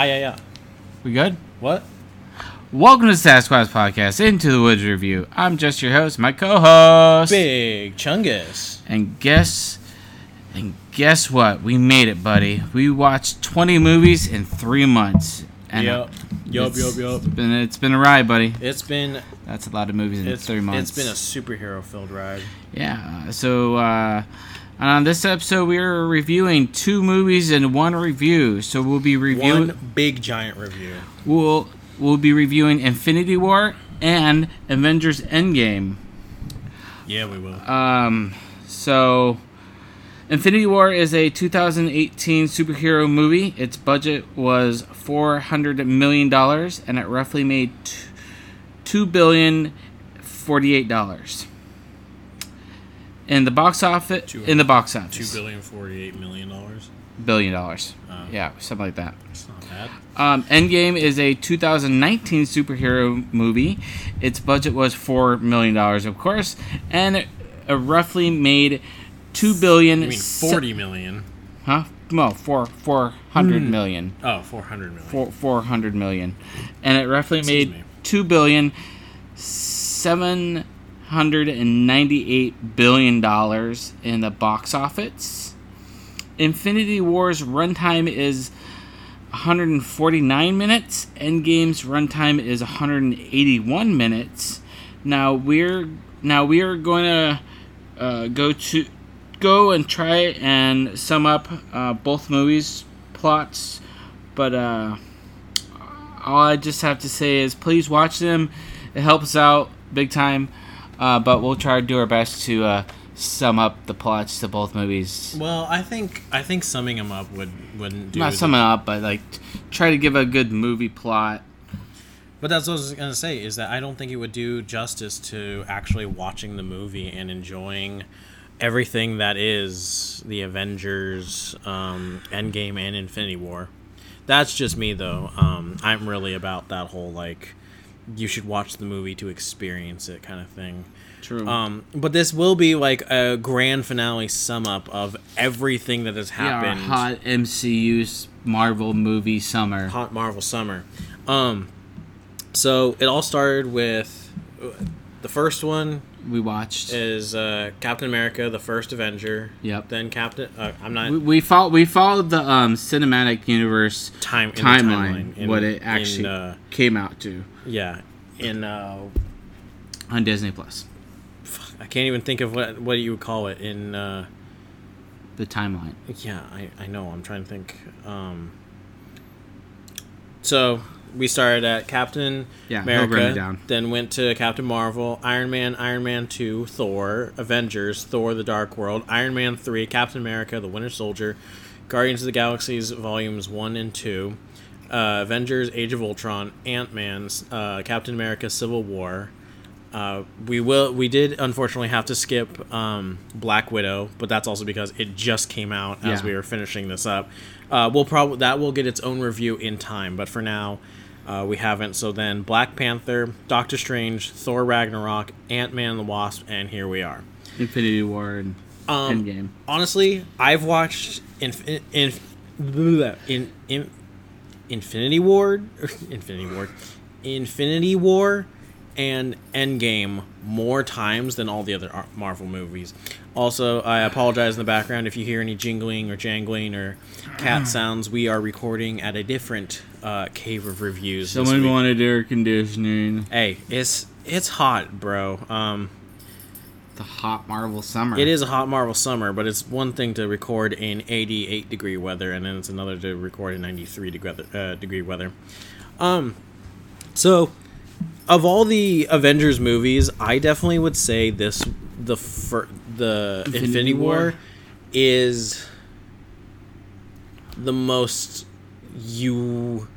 Ah, yeah, yeah. We good? What? Welcome to Sasquatch Podcast Into the Woods Review. I'm just your host, my co-host. Big Chungus. And guess and guess what? We made it, buddy. We watched 20 movies in 3 months. And yep. Yup, it's- yup, yup. It's been it's been a ride, buddy. It's been That's a lot of movies in 3 months. it's been a superhero filled ride. Yeah. So uh on this episode we are reviewing two movies and one review. So we'll be reviewing One big giant review. we'll we'll be reviewing Infinity War and Avengers Endgame. Yeah, we will. Um, so, Infinity War is a 2018 superhero movie. Its budget was 400 million dollars, and it roughly made two billion forty-eight dollars. In the box office, Two- in the box office, billion forty-eight million dollars. billion dollars. Oh. Yeah, something like that. It's not bad. Um, Endgame is a 2019 superhero movie. Its budget was four million dollars, of course, and it uh, roughly made two billion. You mean se- forty million? Huh? No, four four hundred Hmm. million. Oh, four hundred million. Four four hundred million, and it roughly Excuse made me. two billion seven hundred and ninety-eight billion dollars in the box office. Infinity War's runtime is 149 minutes. Endgame's runtime is 181 minutes. Now we're now we are going to uh, go to go and try and sum up uh, both movies plots, but uh, all I just have to say is please watch them. It helps out big time. Uh, but we'll try to do our best to uh, sum up the plots to both movies. Well, I think I think summing them up would wouldn't do. Not summing up, but like try to give a good movie plot. But that's what I was gonna say is that I don't think it would do justice to actually watching the movie and enjoying everything that is the Avengers, um, Endgame, and Infinity War. That's just me though. Um, I'm really about that whole like you should watch the movie to experience it kind of thing. True. Um, but this will be like a grand finale sum up of everything that has yeah, happened. hot MCU 's Marvel movie summer. Hot Marvel Summer. Um, so it all started with uh, the first one We watched. is uh, Captain America, the first Avenger. Yep. Then Captain. Uh, I'm not we, we followed we followed the um, cinematic universe time in timeline, timeline. In- what it in, actually uh, came out to yeah. In uh, on Disney Plus. I can't even think of what what you would call it in. Uh, The timeline. Yeah, I, I know. I'm trying to think. Um, so we started at Captain Yeah, he'll run it America, down. then went to Captain Marvel, Iron Man, Iron Man Two, Thor, Avengers, Thor: The Dark World, Iron Man Three, Captain America: The Winter Soldier, Guardians of the Galaxies Volumes One and Two, uh, Avengers: Age of Ultron, Ant Man, uh, Captain America: Civil War. Uh, we will. We did unfortunately have to skip um, Black Widow, but that's also because it just came out as Yeah. we were finishing this up. Uh, we'll probably that will get its own review in time, but for now, uh, we haven't. So then, Black Panther, Doctor Strange, Thor: Ragnarok, Ant Man and the Wasp, and here we are. Infinity War and Um, Endgame. Honestly, I've watched in in in, in, in Infinity War, Infinity War, Infinity War, and Endgame more times than all the other Marvel movies. Also, I apologize in the background if you hear any jingling or jangling or cat sounds. We are recording at a different uh, cave of reviews. this Someone week. wanted air conditioning. Hey, it's it's hot, bro. Um, The hot Marvel summer. It is a hot Marvel summer, but it's one thing to record in 88 degree weather, and then it's another to record in 93 degree, uh, degree weather. Um, so of all the Avengers movies, I definitely would say this the fir- the Infinity Infinity, War. War. is the most you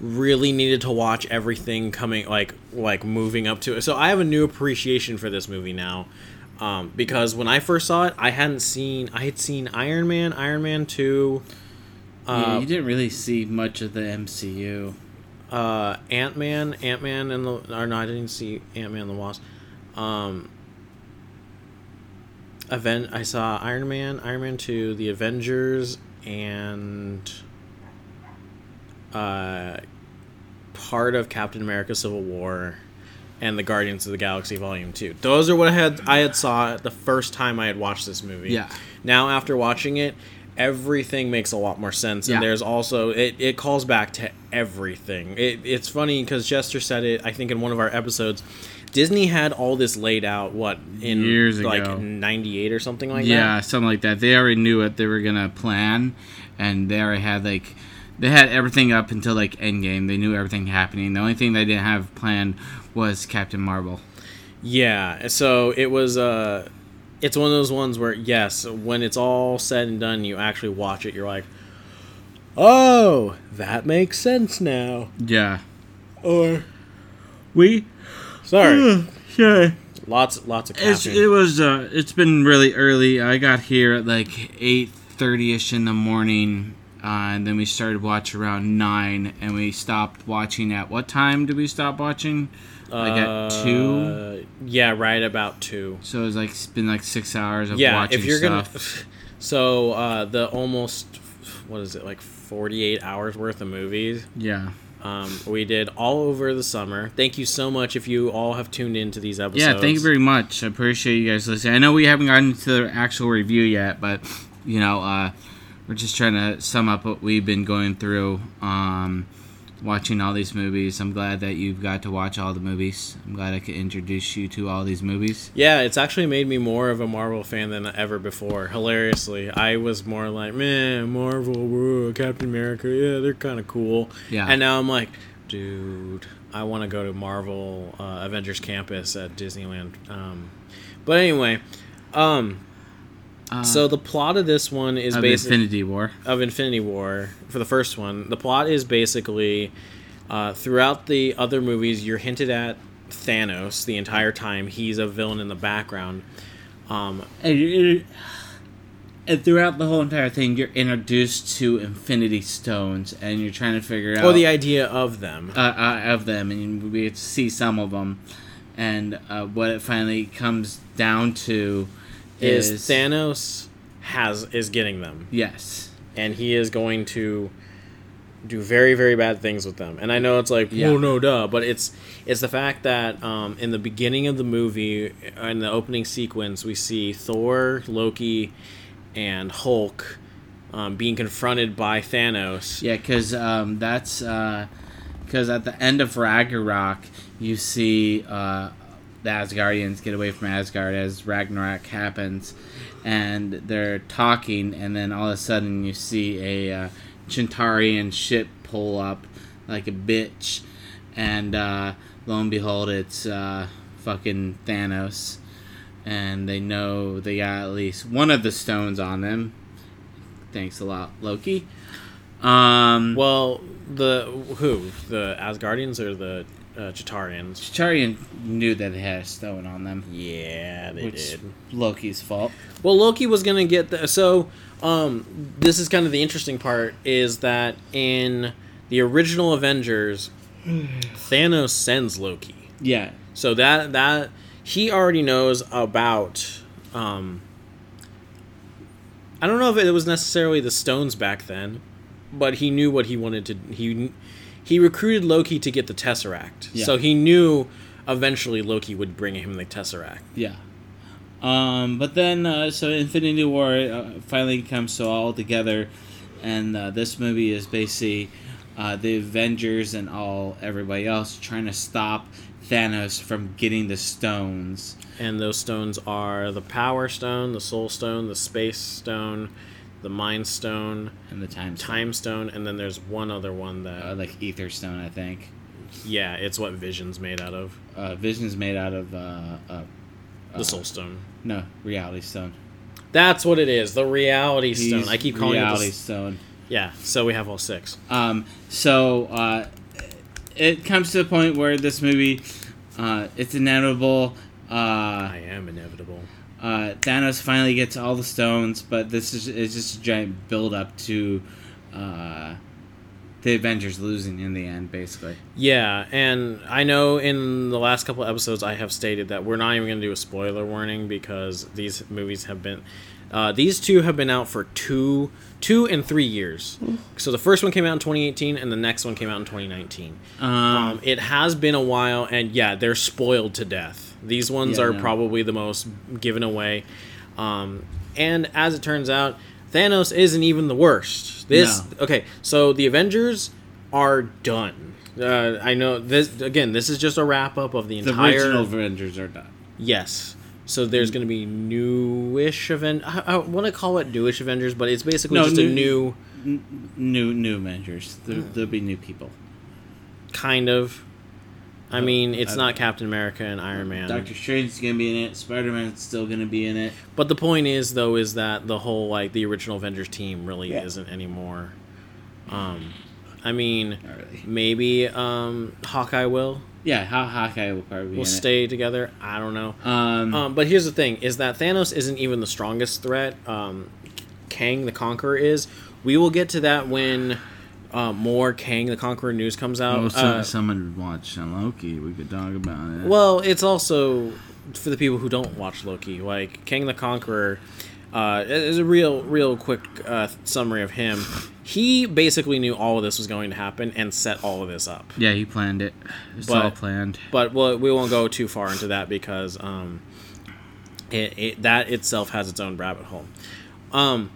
really needed to watch everything coming like like moving up to it. So I have a new appreciation for this movie now. Um, because when I first saw it, I hadn't seen I had seen Iron Man, Iron Man 2, yeah, uh, you didn't really see much of the MCU. Uh, Ant Man, Ant Man and the or no, I didn't see Ant Man and the Wasp. Um, Event I saw Iron Man, Iron Man two, the Avengers, and uh, part of Captain America: Civil War, and the Guardians of the Galaxy Volume Two. Those are what I had I had saw the first time I had watched this movie. Yeah. Now after watching it, everything makes a lot more sense, Yeah. and there's also it, it calls back to everything. It, it's funny because Jester said it. I think in one of our episodes. Disney had all this laid out what in Years like ago. 98 or something like that. yeah, something like that. They already knew what they were gonna plan, and they already had like they had everything up until like Endgame. They knew everything happening. The only thing they didn't have planned was Captain Marvel. Yeah, so it was uh it's one of those ones where yes, when it's all said and done, you actually watch it, you're like, "Oh, that makes sense now." Yeah, Or we. sorry, Yeah. lots lots of It's, it was uh it's been really early. I got here at like eight thirty ish in the morning, uh, and then we started watching around nine, and we stopped watching at what time did we stop watching? Like at two. Uh, Yeah, right about 2. So it was like it's been like six hours of Yeah, watching if you're stuff. to So, uh the almost what is it? Like 48 hours worth of movies. yeah. Um, we did all over the summer. Thank you so much if you all have tuned into these episodes. Yeah, thank you very much. I appreciate you guys listening. I know we haven't gotten to the actual review yet, but you know, uh, we're just trying to sum up what we've been going through, um, watching all these movies. I'm glad that you've got to watch all the movies. I'm glad I could introduce you to all these movies. Yeah, it's actually made me more of a Marvel fan than ever before. Hilariously, I was more like, man, Marvel, whoa, Captain America, yeah, they're kind of cool. Yeah. And now I'm like, dude, I want to go to Marvel uh, Avengers Campus at Disneyland. Um, but anyway, um, Uh, so the plot of this one is of basically Infinity War. of Infinity War for the first one. The plot is basically uh, throughout the other movies, you're hinted at Thanos the entire time. He's a villain in the background. Um, And, and throughout the whole entire thing, you're introduced to Infinity Stones, and you're trying to figure out or the idea of them. uh, uh, of them, and we get to see some of them. And uh, what it finally comes down to is, is, Thanos has is getting them, Yes, and he is going to do very very bad things with them. And I know it's like, Yeah. oh no, duh, but it's it's the fact that um, in the beginning of the movie, in the opening sequence, we see Thor, Loki, and Hulk um, being confronted by Thanos. yeah, because um, that's because at the end of Ragnarok, you see uh, the Asgardians get away from Asgard as Ragnarok happens, and they're talking, and then all of a sudden you see a uh, Chitarian ship pull up like a bitch, and uh, lo and behold, it's uh, fucking Thanos, and they know they got at least one of the stones on them. Thanks a lot, Loki. Um, Well, the who the Asgardians or the uh, Chitarians? Chitarian knew that they had a stone on them, Yeah, they which did. Loki's fault. Well, Loki was gonna get the so. Um, this is kind of the interesting part is that in the original Avengers, Thanos sends Loki. Yeah, So that that he already knows about. Um, I don't know if it was necessarily the stones back then, but he knew what he wanted to. He he recruited Loki to get the Tesseract. Yeah. So he knew eventually Loki would bring him the Tesseract. yeah. Um, but then, uh, so Infinity War uh, finally comes to all together, and uh, this movie is basically uh, the Avengers and all everybody else trying to stop Thanos from getting the stones. And those stones are the Power Stone, the Soul Stone, the Space Stone, the Mind Stone, And the time, Stone. Time Stone, and then there's one other one that uh, like Ether Stone, I think. yeah, it's what Vision's made out of. Uh, Vision's made out of uh, uh, The uh, Soul Stone. No, Reality Stone. That's what it is. The Reality He's Stone. I keep calling Reality it. The, Stone. yeah. So we have all six. Um, so uh, it comes to the point where this movie, uh, it's inevitable. Uh, I am inevitable. Uh, Thanos finally gets all the stones, but this is, is just a giant build up to uh, the Avengers losing in the end, basically. Yeah, and I know in the last couple episodes I have stated that we're not even going to do a spoiler warning because these movies have been Uh, these two have been out for two, two and three years. So the first one came out in 2018, and the next one came out in 2019. Um, Um, it has been a while, and yeah, they're spoiled to death. These ones Yeah, are no. probably the most given away. Um, and as it turns out, Thanos isn't even the worst. This No. okay, so the Avengers are done. Uh, I know this again. This is just a wrap up of the the entire. original Avengers are done. Yes. So there's going to be newish event. I, I want to call it newish Avengers, but it's basically No, just a new- new N- new new Avengers. There, Hmm. There'll be new people. kind of. I mean, it's I- not Captain America and Iron Man. Doctor Strange is gonna be in it. Spider Man's still gonna be in it. But the point is, though, is that the whole like the original Avengers team really Yeah. isn't anymore. Um, I mean, really. maybe um, Hawkeye will Yeah, how Hawkeye will probably be will stay together. I don't know. Um, Um, but here's the thing: is that Thanos isn't even the strongest threat. Um, Kang the Conqueror is. We will get to that when uh, more Kang the Conqueror news comes out. well, so, Uh, someone would watch Loki. We could talk about it. Well, it's also for the people who don't watch Loki. Like Kang the Conqueror, uh, is a real, real quick uh, summary of him. He basically knew all of this was going to happen and set all of this up. yeah, he planned it. It's But- all planned. But well, we won't go too far into that because um, it, it that itself has its own rabbit hole. Um,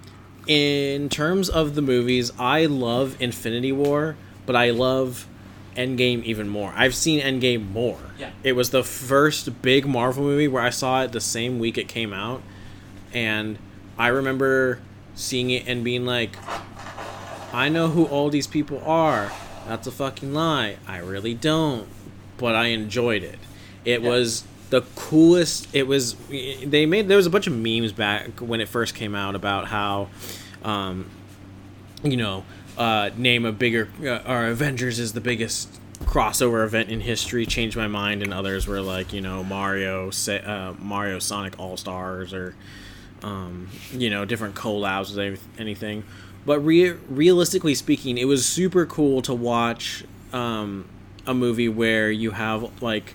in terms of the movies, I love Infinity War, but I love Endgame even more. I've seen Endgame more. Yeah. It was the first big Marvel movie where I saw it the same week it came out, and I remember seeing it and being like, I know who all these people are. That's a fucking lie. I really don't. But I enjoyed it. It was the coolest. It was. They made. There was a bunch of memes back when it first came out about how, um, you know, uh, name a bigger. Uh, or Avengers is the biggest crossover event in history. Changed my mind, and others were like, you know, Mario, uh, Mario, Sonic All Stars, or um, you know, different collabs any- anything. But re- realistically speaking, it was super cool to watch um, a movie where you have like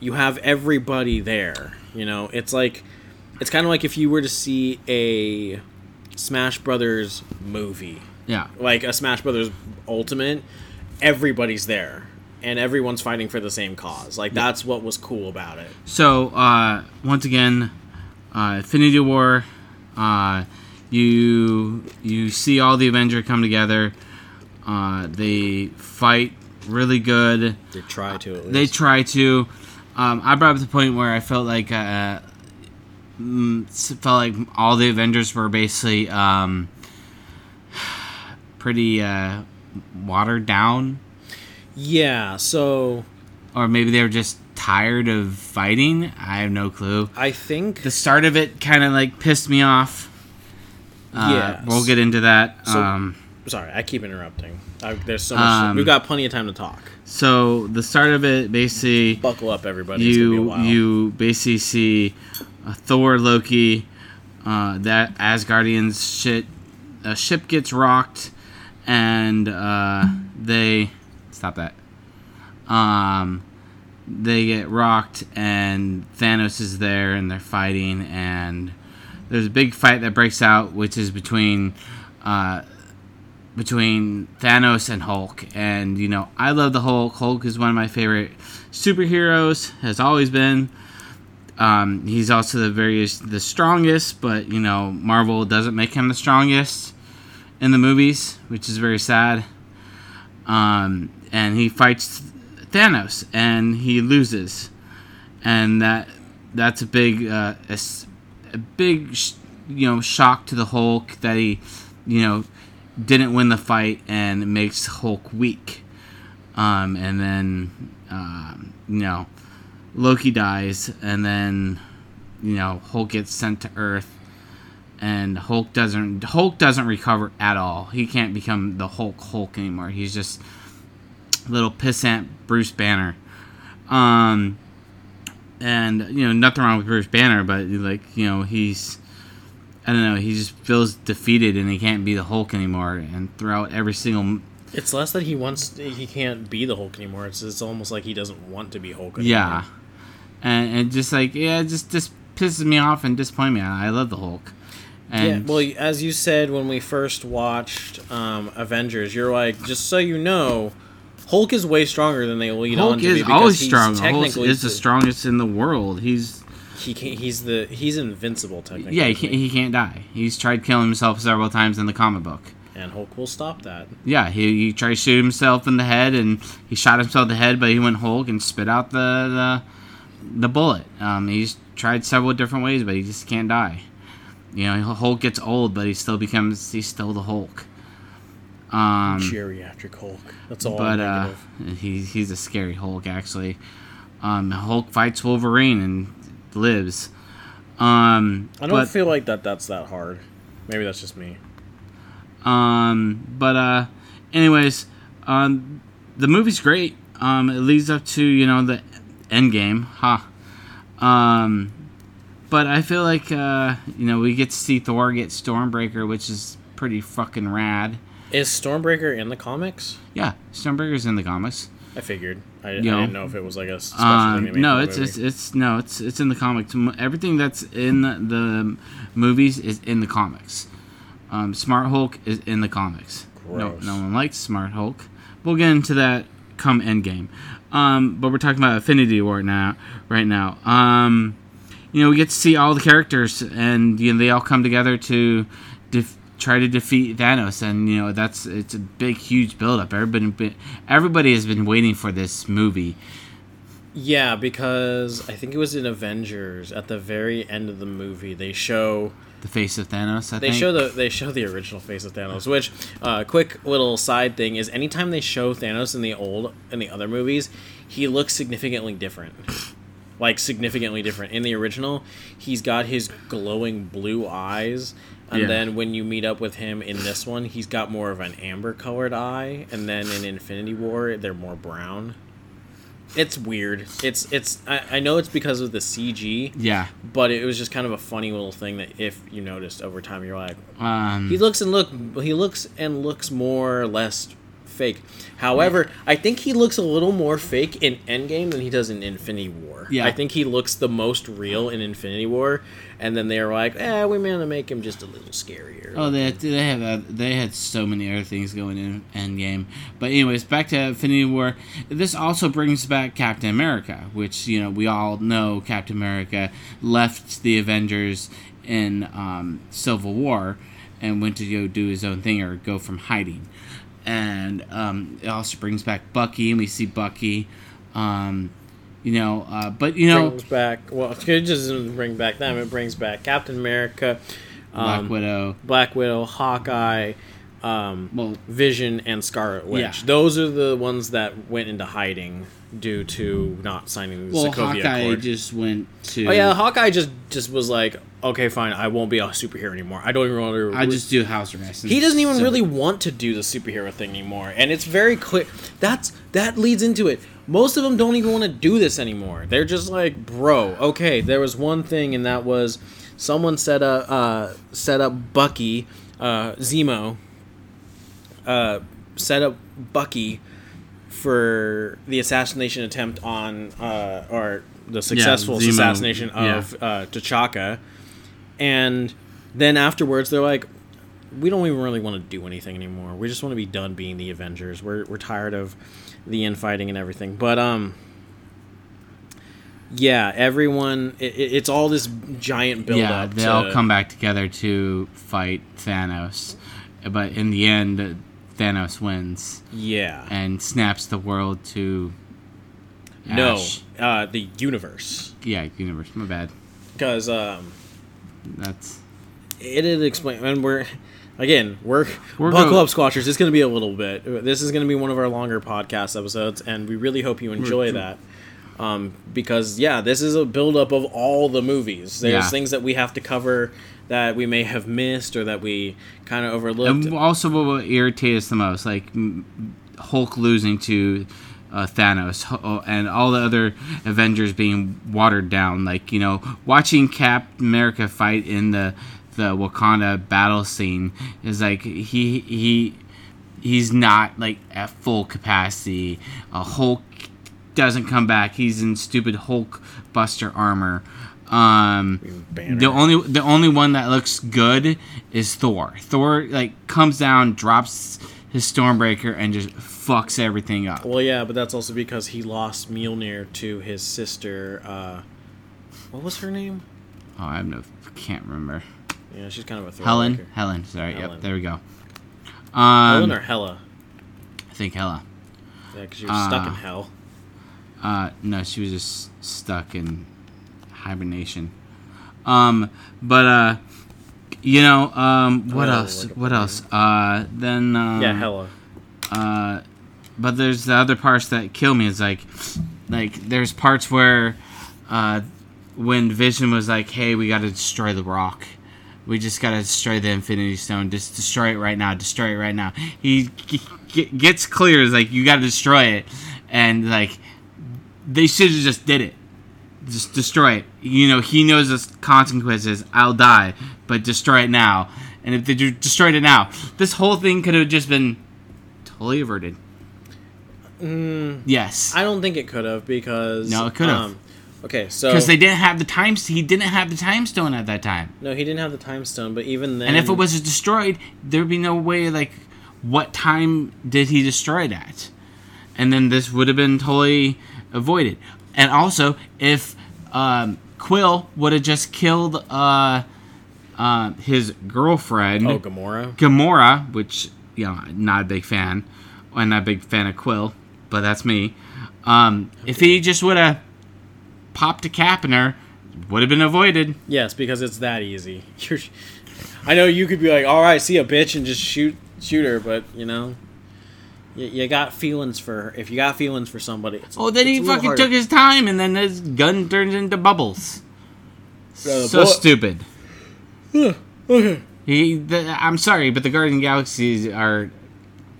you have everybody there. You know, it's like it's kind of like if you were to see a Smash Brothers movie, Yeah. like a Smash Brothers Ultimate, everybody's there and everyone's fighting for the same cause. Like that's what was cool about it. So uh, once again, uh, Infinity War. Uh, you you see all the Avenger come together. Uh, they fight really good. They try to. At least. They try to. Um, I brought up the point where I felt like uh, mm, felt like all the Avengers were basically um, pretty uh, watered down, yeah. So or maybe they were just tired of fighting. I have no clue. I think The start of it kind of like pissed me off. Uh, Yes. we'll get into that. So- um, Sorry, I keep interrupting. I, there's so much. Um, we've got plenty of time to talk. So the start of it basically Buckle up, everybody. it's gonna be a you you basically see uh, Thor, Loki, uh, that Asgardians shit. A ship gets rocked, and uh, they stop that. Um, they get rocked, and Thanos is there, and they're fighting, and there's a big fight that breaks out, which is between. Uh, between Thanos and Hulk. And, you know, I love the Hulk. Hulk is one of my favorite superheroes, has always been. Um, he's also the very the strongest, but you know Marvel doesn't make him the strongest in the movies, which is very sad. Um, and he fights Thanos, and he loses, and that that's a big uh, a, a big sh- you know shock to the Hulk that he you know didn't win the fight and makes Hulk weak. Um, and then um, you know Loki dies, and then you know Hulk gets sent to Earth, and Hulk doesn't Hulk doesn't recover at all. He can't become the Hulk Hulk anymore. He's just little pissant Bruce Banner. Um, and you know nothing wrong with Bruce Banner, but like you know he's I don't know he just feels defeated and he can't be the Hulk anymore. And throughout every single It's less that he wants. He can't be the Hulk anymore. It's it's almost like he doesn't want to be Hulk. Anymore. Yeah, and, and just like yeah, it just just pisses me off and disappoints me. I love the Hulk. And yeah, well, as you said when we first watched um, Avengers, you're like, just so you know, Hulk is way stronger than they lead on to be is because always he's strong. Hulk Technically, is the strongest in the world. He's he can't. he's the he's invincible technically. yeah, he can't, he can't die. He's tried killing himself several times in the comic book. and Hulk will stop that. Yeah, he, he tried to shoot himself in the head, and he shot himself in the head, but he went Hulk and spit out the the, the bullet. Um, he's tried several different ways, but he just can't die. You know, Hulk gets old, but he still becomes he's still the Hulk. Um, Geriatric Hulk. That's all. but uh, negative. he, he's a scary Hulk actually. Um, Hulk fights Wolverine and lives. Um, I don't but, feel like that. That's that hard. Maybe that's just me. Um, but uh, anyways, um, the movie's great. Um, it leads up to you know the end game, ha. Um, but I feel like uh, you know we get to see Thor get Stormbreaker, which is pretty fucking rad. Is Stormbreaker in the comics? Yeah, Stormbreaker's in the comics. I figured. I, I You know, didn't know if it was like a special Um, made no, it's, movie. it's it's no, it's it's in the comics. Everything that's in the, the movies is in the comics. Um, Smart Hulk is in the comics. No, Gross. no one likes Smart Hulk. We'll get into that come Endgame. Um, but we're talking about Infinity War now, right now. Um, you know, we get to see all the characters, and you know they all come together to def- try to defeat Thanos, and you know that's it's a big, huge buildup. Everybody, everybody has been waiting for this movie. Yeah, because I think it was in Avengers at the very end of the movie they show The face of Thanos. I they think. show the they show the original face of Thanos. Which, uh, quick little side thing is, anytime they show Thanos in the old in the other movies, he looks significantly different. Like significantly different. In the original, he's got his glowing blue eyes, and Yeah. then when you meet up with him in this one, he's got more of an amber colored eye, and then in Infinity War, they're more brown. It's weird. It's it's. I, I know it's because of the CG, yeah. but it was just kind of a funny little thing that if you noticed over time, you're like, Um, he looks and look he looks and looks more or less fake. However, I think he looks a little more fake in Endgame than he does in Infinity War. Yeah. I think he looks the most real in Infinity War, and then they're like, "Eh, we man to make him just a little scarier." oh, they they have uh, they had so many other things going in Endgame. But anyways, back to Infinity War. This also brings back Captain America, which you know we all know Captain America left the Avengers in um, Civil War and went to go do his own thing or go from hiding. And um, it also brings back Bucky, and we see Bucky. Um, you know, uh, but you know, brings back well, it doesn't bring back them. It brings back Captain America, Black um, Widow. Black Widow, Hawkeye, um, Well, Vision, and Scarlet Witch. Yeah. Those are the ones that went into hiding due to not signing the well, Sokovia Hawkeye Accord. just went to. oh yeah, Hawkeye just just was like, okay, fine, I won't be a superhero anymore. I don't even want to. I just do house arrest. He doesn't even so- really want to do the superhero thing anymore, and it's very clear. That's that leads into it. Most of them don't even want to do this anymore. They're just like, bro, okay. There was one thing, and that was someone set up uh, set up Bucky, uh, Zemo, uh, set up Bucky for the assassination attempt on, uh, or the successful Zemo, assassination of uh, T'Chaka, and then afterwards they're like, we don't even really want to do anything anymore. We just want to be done being the Avengers. We're we're tired of the infighting and everything. But um, yeah, everyone, it, it- it's all this giant build Yeah, up. they to, all come back together to fight Thanos, but in the end, Thanos wins Yeah, and snaps the world to. no, uh, the universe, Yeah, universe. My bad. because um, That's it had explained, and we're again we're, We're buckle go- up, squatchers. It's going to be a little bit. This is going to be one of our longer podcast episodes, and we really hope you enjoy that. Um, because yeah, this is a buildup of all the movies. There's Yeah. things that we have to cover that we may have missed or that we kind of overlooked. and also what will irritate us the most, like Hulk losing to uh, Thanos and all the other Avengers being watered down. Like you know, watching Cap America fight in the the Wakanda battle scene is like he he he's not like at full capacity. A Hulk doesn't come back. He's in stupid Hulk Buster armor. Um, Banner. the only the only one that looks good is Thor. Thor like comes down, drops his Stormbreaker, and just fucks everything up. Well, yeah, but that's also because he lost Mjolnir to his sister. Uh, what was her name? Oh, I have no, can't remember. Yeah, she's kind of a Helen. Helen. Sorry. Helen. Yep. There we go. Helen Um, or Hella? I think Hella. Yeah, because she was stuck in uh, hell. Uh, no, she was just stuck in hibernation. Um, but uh, you know, um, what else? like a What else? Uh, then um, yeah, Hella. Uh, but there's the other parts that kill me. Is like, like there's parts where, uh, when Vision was like, "Hey, we got to destroy the Rock. We just got to destroy the Infinity Stone. Just destroy it right now. Destroy it right now." He g- g- gets clear. It's like you got to destroy it, and like they should have just did it. Just destroy it. You know, he knows the consequences. I'll die, but destroy it now. And if they destroyed it now, this whole thing could have just been totally averted. yes, I don't think it could have because No, it could've. Um, okay, so because they didn't have the time. He didn't have the time stone at that time. no, he didn't have the time stone, but even then, And if it was destroyed, there'd be no way. Like, what time did he destroy it at? And then this would have been totally avoided. And also, if um, Quill would have just killed uh, uh, his girlfriend, oh Gamora, Gamora, which you know, not a big fan, I'm not a big fan of Quill, but that's me. Um, if he just would have popped a cap in her, would have been avoided. yes, because it's that easy. You're, I know you could be like, all right, see a bitch and just shoot shoot her, but you know. You, you got feelings for her. If you got feelings for somebody, it's, Oh, then he fucking took his time, and then his gun turns into bubbles. Uh, so bullet- stupid. okay. He, the, I'm sorry, but the Guardian Galaxies are.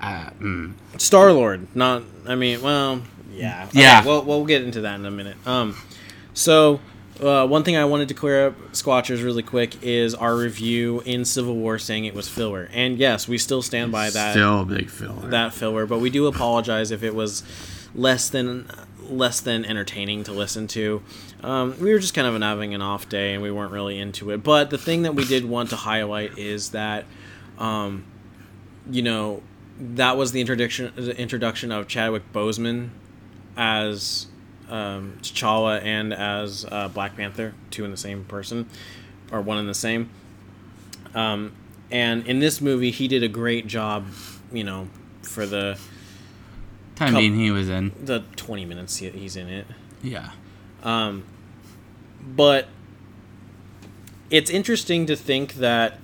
Uh, mm. Star Lord, not. I mean, well, yeah, Okay, Yeah. Well, we'll get into that in a minute. Um, so uh, one thing I wanted to clear up, Squatchers, really quick, is our review in Civil War saying it was filler, and yes, we still stand by that Still a big filler. that filler, but we do apologize if it was less than less than entertaining to listen to. Um, we were just kind of having an off day, and we weren't really into it. But the thing that we did want to highlight is that, um, you know, that was the introduction the introduction of Chadwick Boseman as um, T'Challa and as uh, Black Panther, two in the same person, or one in the same. Um, and in this movie, he did a great job, you know, for the Time Couple- being he was in. the 20 minutes he- he's in it. Yeah. Um, but it's interesting to think that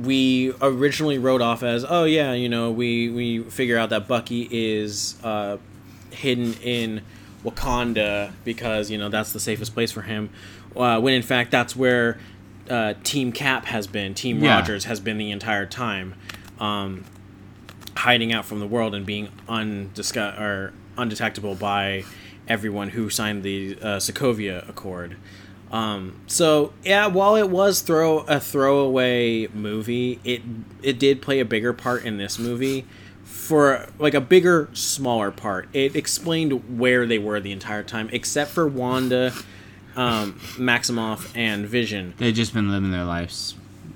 we originally wrote off as, oh yeah, you know, we we figure out that Bucky is uh, hidden in Wakanda because you know that's the safest place for him. Uh, when in fact that's where uh, Team Cap has been. Team Yeah. Rogers has been the entire time, um, hiding out from the world and being undiscuss- or undetectable by everyone who signed the uh, Sokovia Accord. Um, so yeah, while it was throw a throwaway movie, it it did play a bigger part in this movie for like a bigger, smaller part. It explained where they were the entire time, except for Wanda, um, Maximoff, and Vision. They've just been living their lives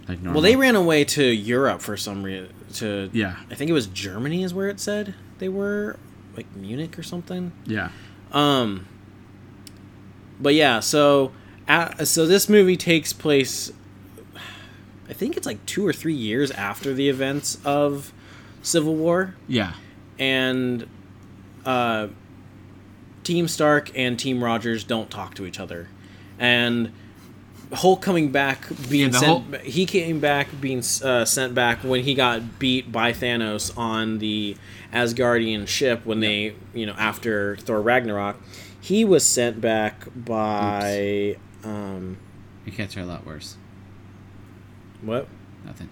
like normal. Well, they ran away to Europe for some reason. To Yeah. I think it was Germany is where it said they were, like Munich or something. Yeah. Um, but yeah, so uh, so this movie takes place. I think it's like two or three years after the events of Civil War, Yeah. and uh, Team Stark and Team Rogers don't talk to each other, and Hulk coming back being the sent. Hulk- He came back being uh, sent back when he got beat by Thanos on the Asgardian ship when they, you know, after Thor Ragnarok. He was sent back by um, Your cats are a lot worse. what? Nothing.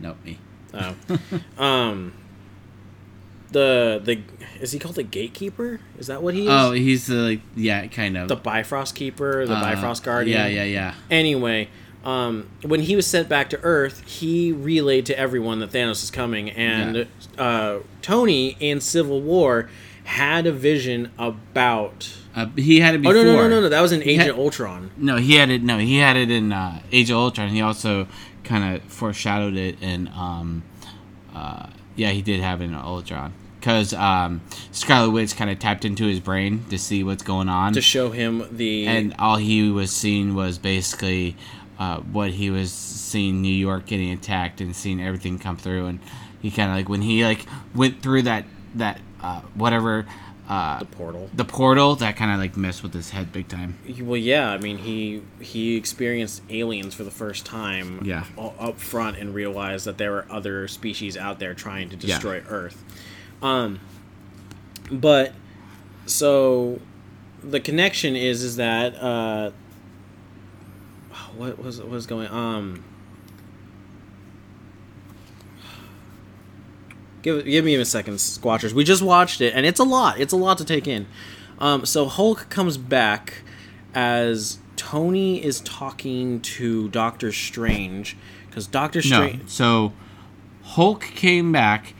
Nope, me. Oh, um, the the is he called the Gatekeeper? Is that what he is? Oh, he's the like, yeah, kind of the Bifrost Keeper, the Uh, Bifrost Guardian. Yeah, yeah, yeah. Anyway, um, when he was sent back to Earth, he relayed to everyone that Thanos is coming, and uh, Tony in Civil War had a vision about. Uh, he had it Oh no no no no no! That was in Age had- of Ultron. No, he had it. No, he had it in uh, Age of Ultron. He also kind of foreshadowed it in. Um, uh, yeah, he did have it in Ultron because um, Scarlet Witch kind of tapped into his brain to see what's going on, to show him the and all he was seeing was basically uh, what he was seeing New York getting attacked and seeing everything come through, and he kind of like when he like went through that that uh, whatever. Uh, the portal. the portal that kind of like messed with his head big time. Well, yeah, I mean he he experienced aliens for the first time. Yeah. up front and realized that there were other species out there trying to Yeah. destroy Earth. Um, but so the connection is is that uh, what was what was going um. Give, give me a second, Squatchers. We just watched it, and it's a lot. It's a lot to take in. Um, so Hulk comes back as Tony is talking to Doctor Strange because Doctor Strange. No. So Hulk came back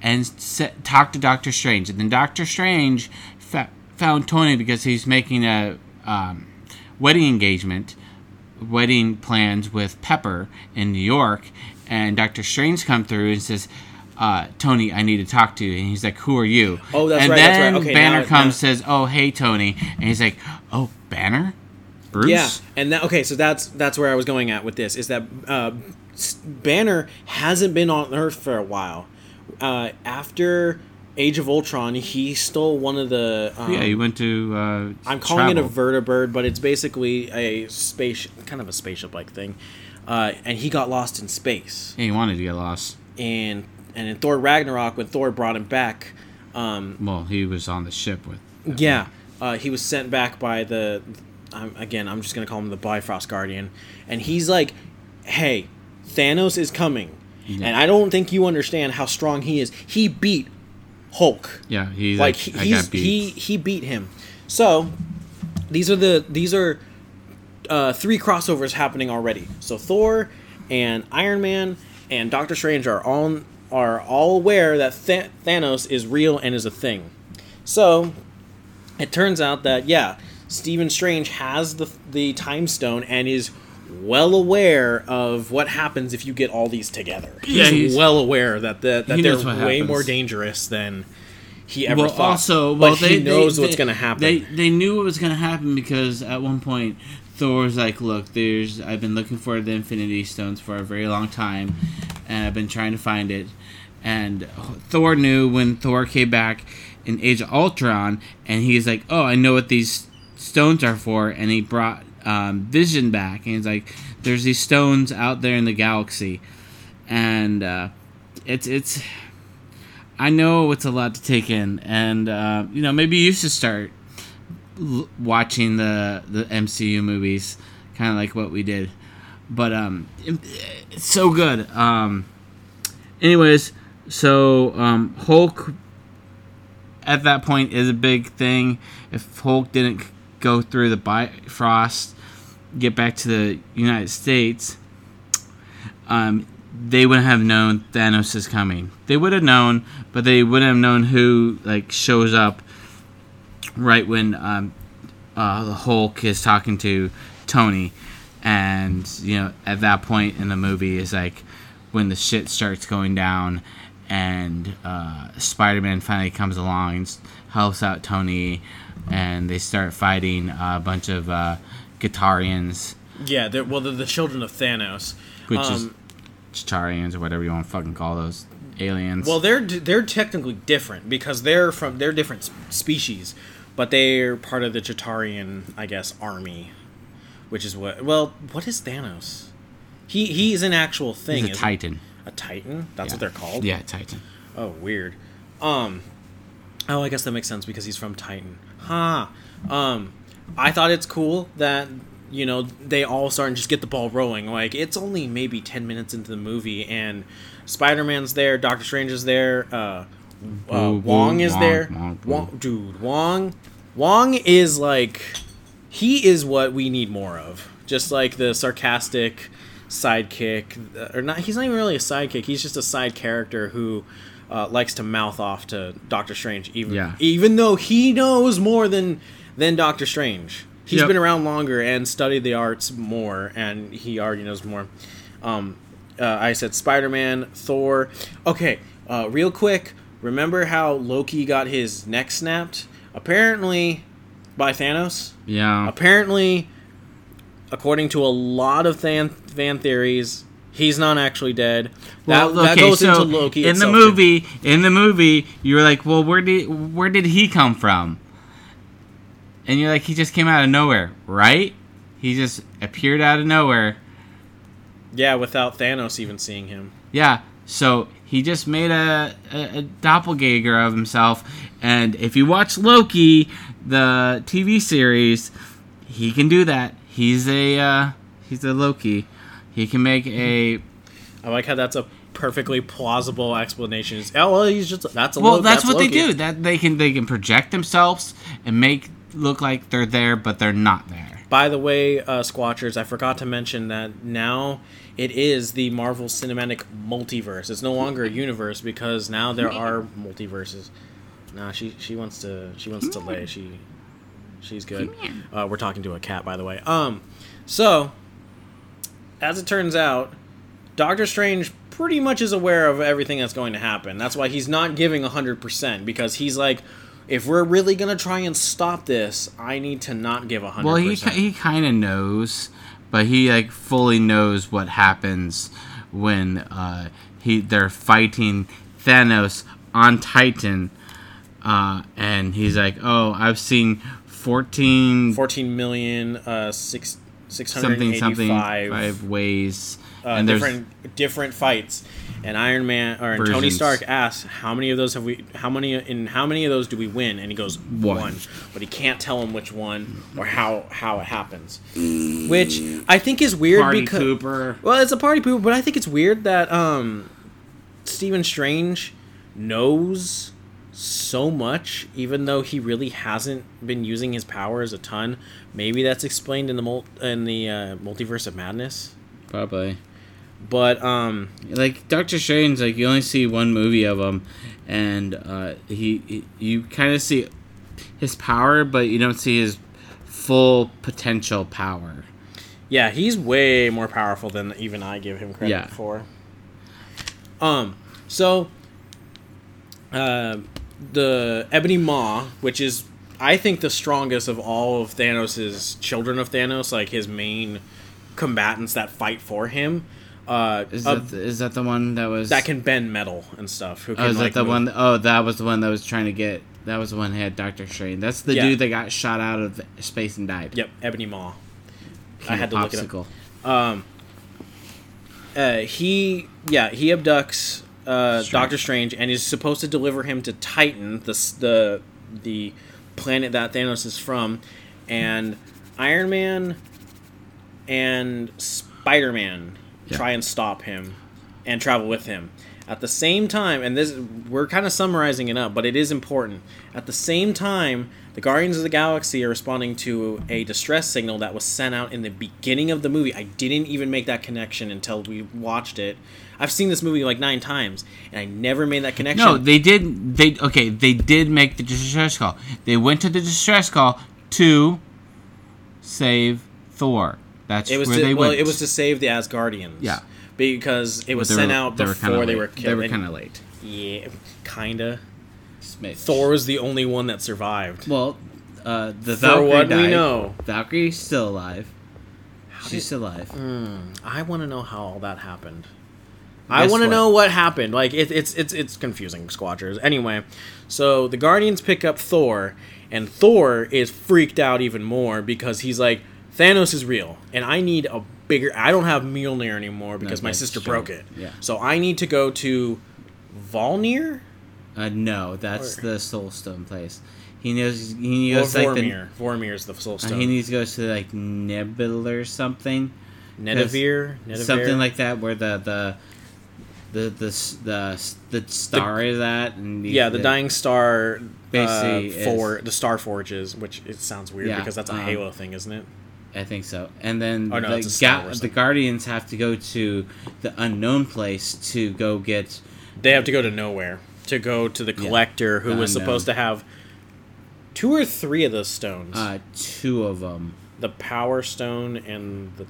and sa- talked to Doctor Strange, and then Doctor Strange fa- found Tony because he's making a um, wedding engagement, wedding plans with Pepper in New York, and Doctor Strange come through and says. Uh, Tony, I need to talk to you. And he's like, Who are you? Oh, that's and right, that's then right. Okay, Banner now- comes, now- says, Oh, hey, Tony. And he's like, Oh, Banner? Bruce? Yeah, and that okay, so that's that's where I was going at with this is that uh, Banner hasn't been on Earth for a while. Uh, after Age of Ultron, he stole one of the. Um, Yeah, he went to. Uh, I'm calling it a travel. vertibird, but it's basically a space, kind of a spaceship-like thing. Uh, and he got lost in space. Yeah, he wanted to get lost. And and in Thor Ragnarok, when Thor brought him back, um, Well, he was on the ship with. yeah, uh, he was sent back by the. Um, again, I'm just gonna call him the Bifrost Guardian, and he's like, "Hey, Thanos is coming," Yeah. and I don't think you understand how strong he is. He beat Hulk. Yeah, he's like like, he, I he's, got beat. he he beat him. So these are the these are uh, three crossovers happening already. So Thor and Iron Man and Doctor Strange are all are all aware that Th- Thanos is real and is a thing. So it turns out that yeah, Stephen Strange has the the time stone and is well aware of what happens if you get all these together. Yeah, he's, he's- well aware that the, that He they're way happens. more dangerous than he ever well, thought. also, well, but they, he knows they- what's going to happen. They they knew what was going to happen because at one point Thor was like, "Look, there's I've been looking for the Infinity Stones for a very long time, and I've been trying to find it." And Thor knew when Thor came back in Age of Ultron, and he's like, "Oh, I know what these stones are for," and he brought um, Vision back, and he's like, "There's these stones out there in the galaxy," and uh, it's it's. I know it's a lot to take in, and uh, you know maybe you should start l- watching the the MCU movies, kind of like what we did. But um, it- it's so good. Um, anyways, so um, Hulk at that point is a big thing. If Hulk didn't go through the Bifrost, get back to the United States, um, they wouldn't have known Thanos is coming. They would have known, but they wouldn't have known who like shows up right when um, uh, the Hulk is talking to Tony, and you know at that point in the movie is like when the shit starts going down, and uh, Spider-Man finally comes along and helps out Tony, and they start fighting a bunch of uh, Chitarians, yeah, they're, well, they're the children of Thanos. which is Um, Chitarians or whatever you want to fucking call those aliens. Well, they're they're technically different because they're from they're different species, but they're part of the Chitarian, I guess, army, which is what. Well, what is Thanos? He he's an actual thing. he's a Titan. A Titan. That's Yeah. what they're called. Yeah, Titan. Oh, weird. Um. Oh, I guess that makes sense because he's from Titan. Huh. Um. I thought it's cool that you know they all start and just get the ball rolling. Like it's only maybe ten minutes into the movie, and Spider Man's there, Doctor Strange is there, uh, uh, Wong is Wong, there. Wong, Wong, dude, Wong, Wong is like, he is what we need more of. Just like the sarcastic sidekick, uh, or not. He's not even really a sidekick. He's just a side character who uh, likes to mouth off to Doctor Strange, even Yeah. even though he knows more than than Doctor Strange. He's Yep. been around longer and studied the arts more, and he already knows more. Um, uh, I said Spider Man, Thor. Okay, uh, real quick. Remember how Loki got his neck snapped? Apparently, by Thanos. Yeah. Apparently, according to a lot of fan fan theories, he's not actually dead. That, that goes into Loki. in the too. movie, in the movie, you were like, "Well, where did where did he come from?" And you're like, "He just came out of nowhere, right? He just appeared out of nowhere." Yeah, without Thanos even seeing him. Yeah. So he just made a, a, a doppelganger of himself, and if you watch Loki, the TV series, he can do that. He's a uh, he's a Loki. He can make a I like how that's a perfectly plausible explanation. Oh well, he's just that's a well. Lo- that's, what Loki. they do. That they can they can project themselves and make look like they're there, but they're not there. By the way, uh, Squatchers, I forgot to mention that now it is the Marvel Cinematic Multiverse. It's no longer a universe because now there are multiverses. Nah, she she wants to she wants to lay. She she's good. Uh, we're talking to a cat, by the way. Um, so as it turns out, Doctor Strange pretty much is aware of everything that's going to happen. That's why he's not giving 100% because he's like if we're really going to try and stop this, I need to not give 100%. Well, he he kind of knows, but he like fully knows what happens when uh, he they're fighting Thanos on Titan, uh, and he's like, "Oh, I've seen fourteen 14 million uh six something something 685 five ways." uh, and different different fights and Iron Man or and Tony Versions. Stark asks how many of those have we how many in how many of those do we win and he goes One. one, but he can't tell him which one or how how it happens which I think is weird Party because Cooper. well it's a party pooper but I think it's weird that um Stephen Strange knows so much even though he really hasn't been using his powers a ton maybe that's explained in the mul- in the uh, multiverse of madness Probably. But um like Doctor Strange, like you only see one movie of him, and uh, he, he you kind of see his power, but you don't see his full potential power. yeah he's way more powerful than even i give him credit Yeah. for um so uh, the ebony maw which is i think the strongest of all of thanos's children of thanos like his main combatants that fight for him uh, Is uh, that the, is that the one that was that can bend metal and stuff who can Oh, is like that the move- one? Oh, that was the one that was trying to get. That was the one that had Doctor Strange. That's the Yeah. dude that got shot out of space and died. yep ebony maw i had to of look it up um uh he yeah he abducts uh Strange. doctor strange and is supposed to deliver him to titan the the the planet that thanos is from and iron man and spider-man Yeah. try and stop him and travel with him at the same time and this we're kind of summarizing it up but it is important at the same time the guardians of the galaxy are responding to a distress signal that was sent out in the beginning of the movie i didn't even make that connection until we watched it i've seen this movie like nine times and i never made that connection No, they did. They okay. They did make the distress call. They went to the distress call to save Thor. That's it was where to, they well went. it was to save the asgardians Yeah. because it was sent were- out they were before they late. were They were kind of late. yeah kinda Smith. thor was the only one that survived Well, uh, the For Valkyrie what we know. Valkyrie's still alive. She's did- still alive. I want to know how all that happened. I want to know what happened. Like it, it's it's it's confusing, Squatchers. Anyway, so the Guardians pick up Thor, and Thor is freaked out even more because he's like, Thanos is real, and I need a bigger. I don't have Mjolnir anymore because my sister true. broke it. Yeah. So I need to go to Vormir Uh, no, that's Or- the Soul Stone place. He knows. He or knows like the. Vormir. Is the Soul uh, he needs to go to like Nebula or something. Nedivir, Nedivir, something like that, where the the the the the, the star is at, and yeah, the Dying Star. Basically uh, for is- the Star Forges, which it sounds weird Yeah, because that's a um, Halo thing, isn't it? I think so. And then Oh, no, the, it's a Star Wars the. Guardians have to go to the unknown place to go get. They have to go to nowhere. to go to the collector, who the was supposed to have two or three of those stones: Uh, two of them. the Power Stone and the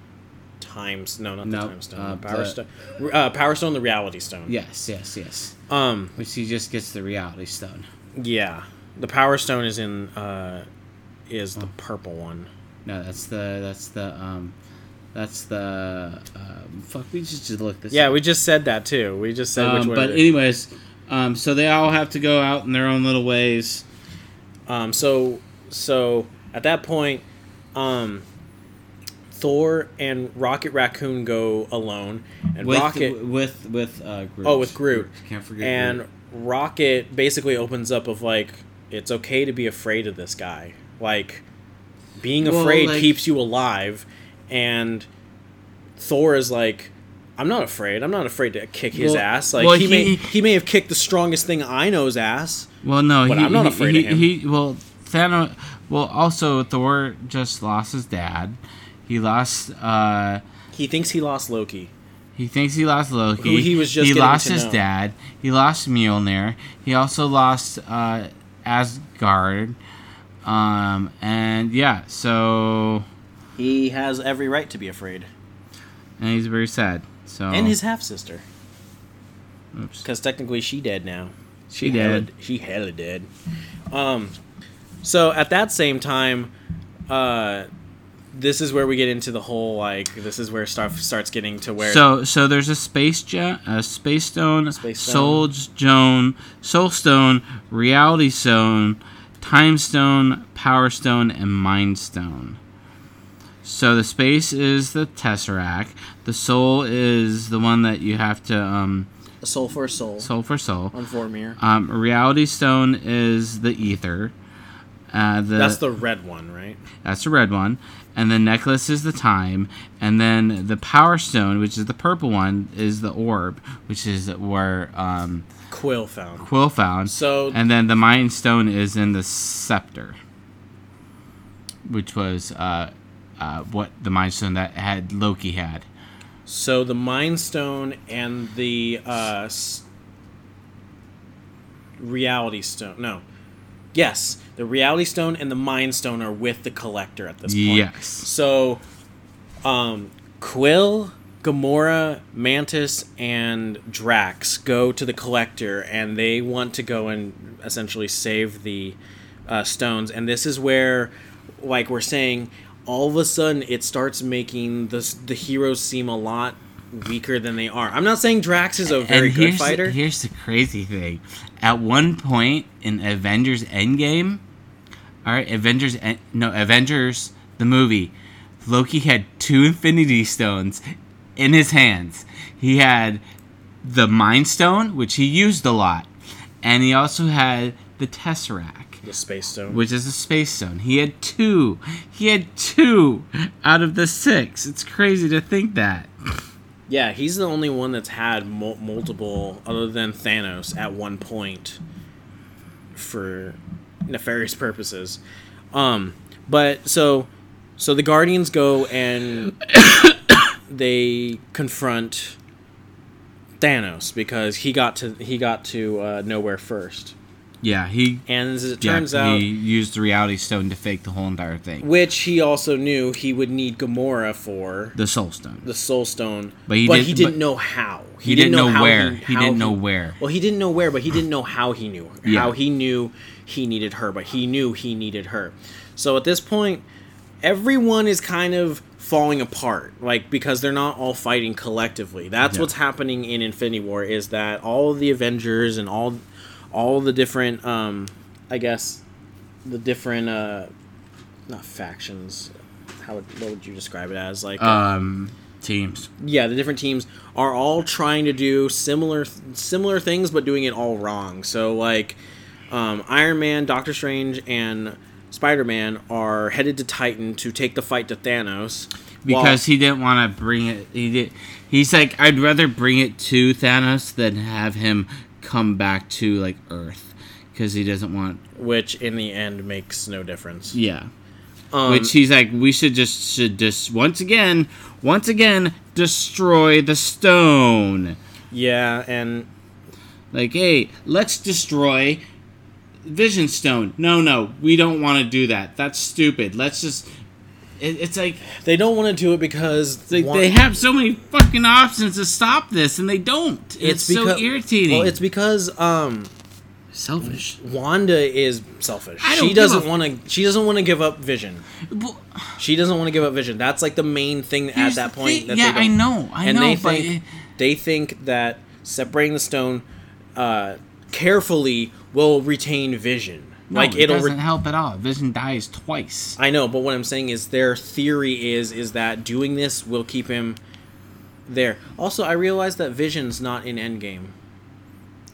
Times. No, not the Nope, Time Stone. uh, the Power the- Stone. Uh, Power Stone, the Reality Stone. Yes, yes, yes. Um. Which he just gets the reality stone. Yeah. The Power Stone is in. Uh, is Oh. the purple one. No, that's the that's the um, that's the um, fuck. We just just look this. Yeah, up. we just said that too. We just said which Um, one. but anyways, um, so they all have to go out in their own little ways. Um, so so at that point, um, Thor and Rocket Raccoon go alone, and with Rocket with with uh, Groot. Oh, with Groot. Can't forget. and Groot. Rocket basically opens up of like it's okay to be afraid of this guy. Like being Well, afraid like- keeps you alive, and Thor is like. I'm not afraid. I'm not afraid to kick his Well- ass. Like well, he, may he- he may have kicked the strongest thing I know's ass. Well, no, But he, I'm not afraid he, of him. He well, Thanos. Well, also Thor just lost his dad. He lost. uh He thinks he lost Loki. He thinks he lost Loki. Who he was just He lost his know. dad. He lost Mjolnir. He also lost uh, Asgard. Um, and yeah, so He has every right to be afraid. and he's very sad. So And his half sister. oops. Because technically she dead now. She hella- she hella dead. Um, so at that same time, uh, this is where we get into the whole like this is where stuff starts getting to where So so there's a space jet a space stone, Space stone. soul stone, soul stone, reality stone, time stone, power stone, and mind stone. So the space is the tesseract. The soul is the one that you have to um, a soul for a soul soul for soul. on Vormir. Um, reality stone is the ether. Uh, the, That's the red one, right? that's the red one. And the necklace is the time. And then the power stone, which is the purple one, is the orb, which is where um, Quill found. Quill found. So And then the mind stone is in the scepter, which was uh, uh, what the mind stone that had Loki had. so the Mind Stone and the uh, s- Reality Stone. No. Yes, the Reality Stone and the Mind Stone are with the Collector at this point. Yes. So, um, Quill, Gamora, Mantis, and Drax go to the Collector, and they want to go and essentially save the uh, stones. And this is where, like we're saying, all of a sudden it starts making the the heroes seem a lot weaker than they are. I'm not saying Drax is a very good fighter. The, here's the crazy thing. At one point in Avengers Endgame, all right, Avengers En- no Avengers the movie, Loki had two Infinity Stones in his hands. He had the Mind Stone, which he used a lot, and he also had the Tesseract, the Space Stone. which is a space stone. He had two. He had two out of the six. It's crazy to think that. Yeah, he's the only one that's had mul- multiple, other than Thanos, at one point for nefarious purposes. Um, but so, so the Guardians go and they confront Thanos because he got to he got to uh, nowhere first, Yeah, he and as it Yeah, turns out, he used the reality stone to fake the whole entire thing. which he also knew he would need Gamora for The soul stone. the Soul Stone, But he but didn't- he didn't but- know how. He, didn't, know, how where. He, He, didn't know where. Well, he didn't know where, but he didn't know how he knew. Yeah. How he knew he needed her, but he knew he needed her. So at this point, everyone is kind of falling apart, like because they're not all fighting collectively. That's Yeah. what's happening in Infinity War. Is that all of the Avengers and all, all the different, um, I guess, the different, uh, not factions. How would, what would you describe it as? Like, Um, teams. yeah, the different teams are all trying to do similar similar things, but doing it all wrong. So like, um, Iron Man, Doctor Strange, and Spider Man are headed to Titan to take the fight to Thanos. Because he didn't want to bring it. He did. He's like, I'd rather bring it to Thanos than have him come back to like Earth, because he doesn't want. which in the end makes no difference. Yeah. Um, Which he's like, we should just should just once again, once again, destroy the stone. yeah, and Like, hey, let's destroy Vision Stone. No, no, we don't want to do that. That's stupid. Let's just. It, it's like They don't want to do it because it's one- they have so many fucking options to stop this, and they don't. It's, so irritating. Well, it's because um, selfish. Wanda is selfish. She doesn't want to. She doesn't want to give up Vision. Well, She doesn't want to give up Vision. That's like the main thing at that point. That yeah, they I know, I and know, they but think it- they think that separating the stone uh, carefully will retain Vision. No, like it doesn't Re- help at all. Vision dies twice. I know, but what I'm saying is their theory is is that doing this will keep him there. Also, I realized that Vision's not in Endgame.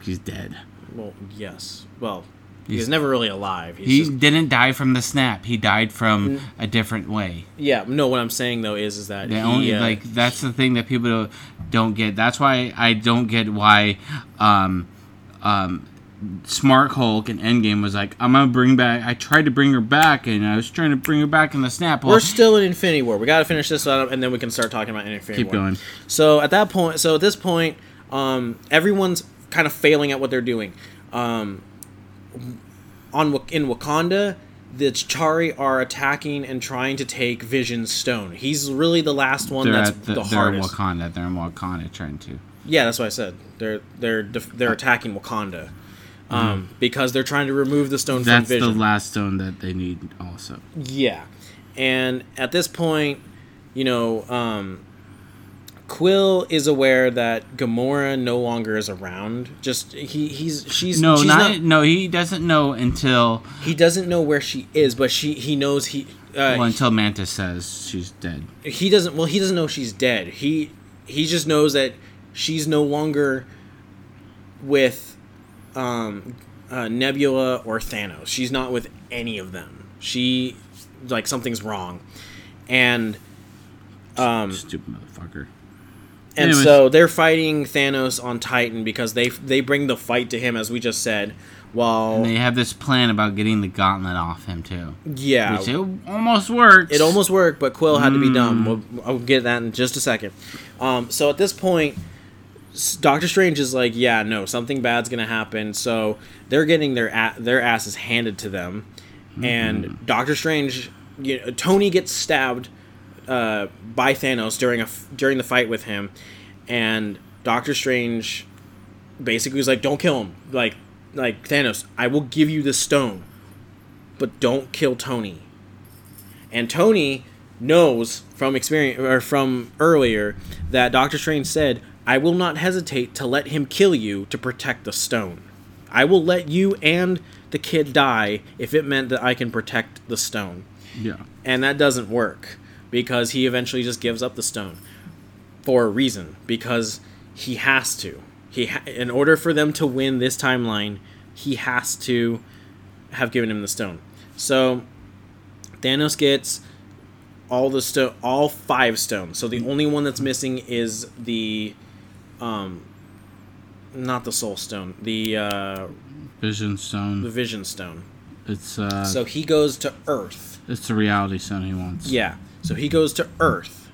He's dead. Well, yes. Well, he's, He's- never really alive. He's He just- didn't die from the snap. He died from a different way. yeah. No, what I'm saying though is is that The he, only uh, like that's the thing that people don't, don't get. That's why I don't get why um, um, Smart Hulk and Endgame was like, I'm gonna bring back. I tried to bring her back, and I was trying to bring her back in the snap. We're still in Infinity War. We got to finish this up, and then we can start talking about Infinity keep War. going. So at that point, so at this point, um, everyone's kind of failing at what they're doing. Um, on in Wakanda, the Chari are attacking and trying to take Vision's stone. He's really the last one They're that's at the, the, they're in. Wakanda. They're in Wakanda trying to. Yeah, that's what I said. They're they're def- they're attacking Wakanda. Um, because they're trying to remove the stone Mm-hmm. That's from the last stone that they need. Also, Yeah, and at this point, you know, um, Quill is aware that Gamora no longer is around. Just he he's she's no, she's not, no. He doesn't know until he doesn't know where she is, but she he knows he uh, well until Mantis says she's dead. he doesn't well he doesn't know she's dead. He he just knows that she's no longer with um, uh, Nebula or Thanos. She's not with any of them. She like something's wrong, and um, Stupid motherfucker. and Anyways. so they're fighting Thanos on Titan because they they bring the fight to him as we just said. While And they have this plan about getting the gauntlet off him too. yeah, Which it almost worked. It almost worked, but Quill had to be dumb. Mm. We'll, I'll get that in just a second. Um, so at this point, Doctor Strange is like, "Yeah, no, something bad's gonna happen." So they're getting their a- their asses handed to them, Mm-hmm. and Doctor Strange, you know, Tony gets stabbed uh, by Thanos during a f- during the fight with him, and Doctor Strange basically was like, "Don't kill him." Like, like Thanos, I will give you the stone, but don't kill Tony. And Tony knows from experience or from earlier that Doctor Strange said, "I will not hesitate to let him kill you to protect the stone. I will let you and the kid die if it meant that I can protect the stone." Yeah. And that doesn't work because he eventually just gives up the stone for a reason because he has to. He ha- in order for them to win this timeline, he has to have given him the stone. So Thanos gets all the sto- all five stones. So the only one that's missing is the um not the soul stone, the uh Vision Stone. the vision stone. It's uh. So he goes to Earth. it's the reality stone he wants. Yeah. So he goes to Earth,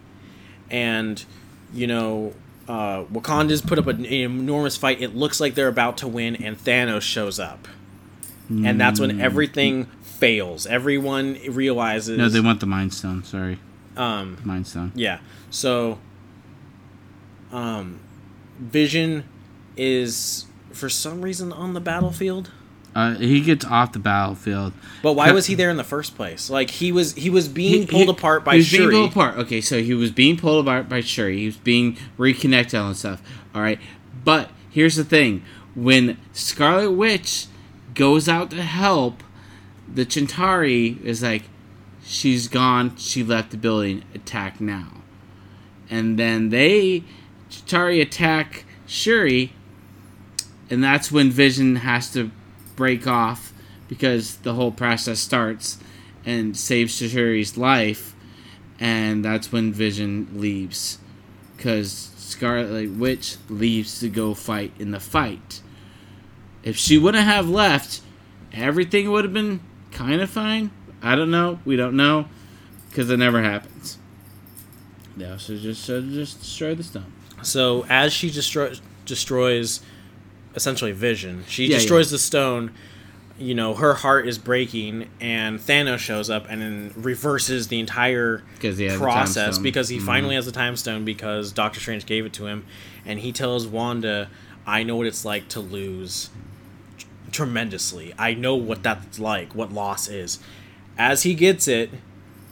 and you know, uh, Wakanda's put up an, enormous fight. It looks like they're about to win, and Thanos shows up, and that's when everything fails. Everyone realizes. No, they want the mind stone. Sorry, um, mind stone. yeah. So, um, Vision is for some reason on the battlefield. Uh, he gets off the battlefield. But why was he there in the first place? Like he was he was being He- pulled he- apart by he was Shuri. being pulled apart. Okay, so he was being pulled apart by Shuri. He was being reconnected and stuff. All right, but here's the thing: when Scarlet Witch goes out to help, the Chintari is like, "She's gone. She left the building. Attack now!" And then they Chintari attack Shuri, and that's when Vision has to break off because the whole process starts and saves Shuri's life, and that's when Vision leaves, because Scarlet Witch leaves to go fight in the fight. If she wouldn't have left, everything would have been kind of fine. I don't know. We don't know, because it never happens. They also just uh, just destroy the stone. So as she destroys destroys essentially Vision. She Yeah, destroys the stone. You know, her heart is breaking, and Thanos shows up and then reverses the entire has the process because he Mhm. finally has the time stone because Doctor Strange gave it to him, and he tells Wanda, "I know what it's like to lose tremendously. I know what that's like, what loss is." As he gets it,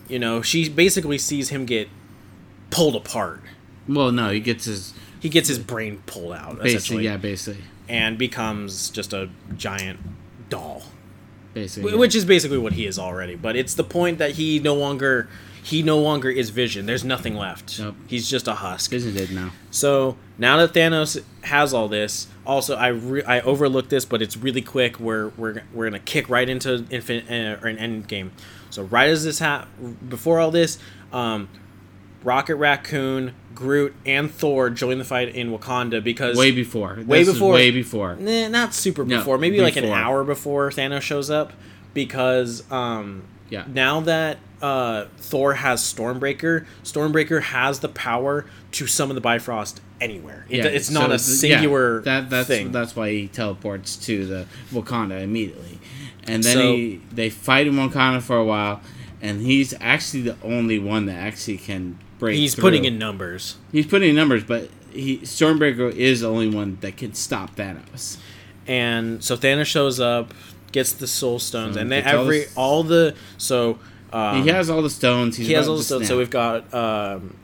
you know, she basically sees him get pulled apart. Well, no, he gets his He gets his brain pulled out, basically, yeah, basically, and becomes just a giant doll, basically, Wh- which is basically what he is already. But it's the point that he no longer he no longer is Vision. There's nothing left. Nope. He's just a husk. Vision did now. So now that Thanos has all this, also I re- I overlooked this, but it's really quick. We're we're we're gonna kick right into infinite uh, or an end game. So right as this ha- before all this, um, Rocket Raccoon, Groot, and Thor join the fight in Wakanda because Way before, Way This before. way before. Nah, not super No, before. Maybe like an hour before Thanos shows up, because um, Yeah. now that uh, Thor has Stormbreaker, Stormbreaker has the power to summon the Bifrost anywhere. It, Yeah, it's not so a th- yeah, singular that that's thing. that's why he teleports to the Wakanda immediately, and then So- he they fight in Wakanda for a while, and he's actually the only one that actually can break. He's through. putting in numbers. He's putting in numbers, but he Stormbreaker is the only one that can stop Thanos. and so Thanos shows up, gets the Soul Stones, So and then every all the so um, he has all the stones. He's he has all the stones. snap. So we've got um,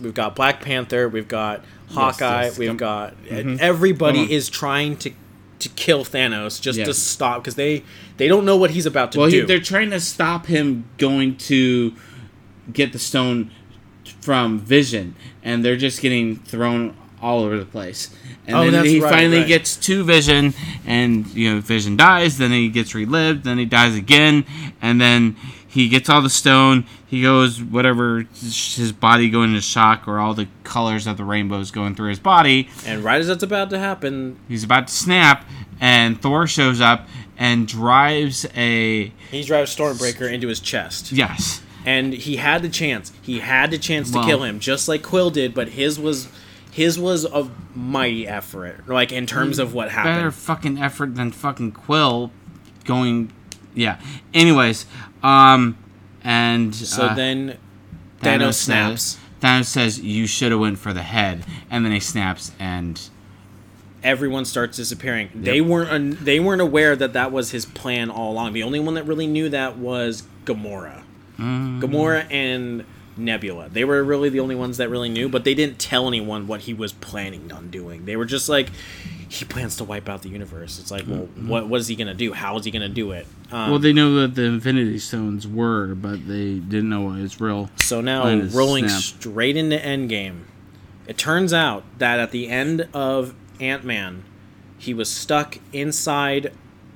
we've got Black Panther, we've got Hawkeye, yes. we've Come- got Mhm. everybody is trying to to kill Thanos just Yeah. to stop because they they don't know what he's about to Well, do. they're trying to stop him going to get the stone from Vision, and they're just getting thrown all over the place. And Oh, then he right, finally right. gets to Vision, and you know Vision dies. Then he gets relived. Then he dies again, and then he gets all the stone. He goes whatever his body going into shock, or all the colors of the rainbows going through his body. and right as that's about to happen, He's about to snap, and Thor shows up and drives a he drives Stormbreaker into his chest. yes. And he had the chance. He had the chance to kill him, just like Quill did. But his was his was a mighty effort, like in terms of what happened. better happened. fucking effort than fucking Quill going. Yeah. Anyways, um, and So uh, then Thanos, says- snaps. Thanos says, "You should have went for the head," and then he snaps, and Everyone starts disappearing. They weren't un- they weren't aware that that was his plan all along. The only one that really knew that was Gamora. Mm. Gamora and Nebula. They were really the only ones that really knew, but they didn't tell anyone what he was planning on doing. They were just like, he plans to wipe out the universe. It's like, well, what what is he gonna do? How is he gonna do it? Um, Mm-hmm. well, they know that the Infinity Stones were, but they didn't know what his real. So now, rolling snap. straight into Endgame, it turns out that at the end of Ant Man, he was stuck inside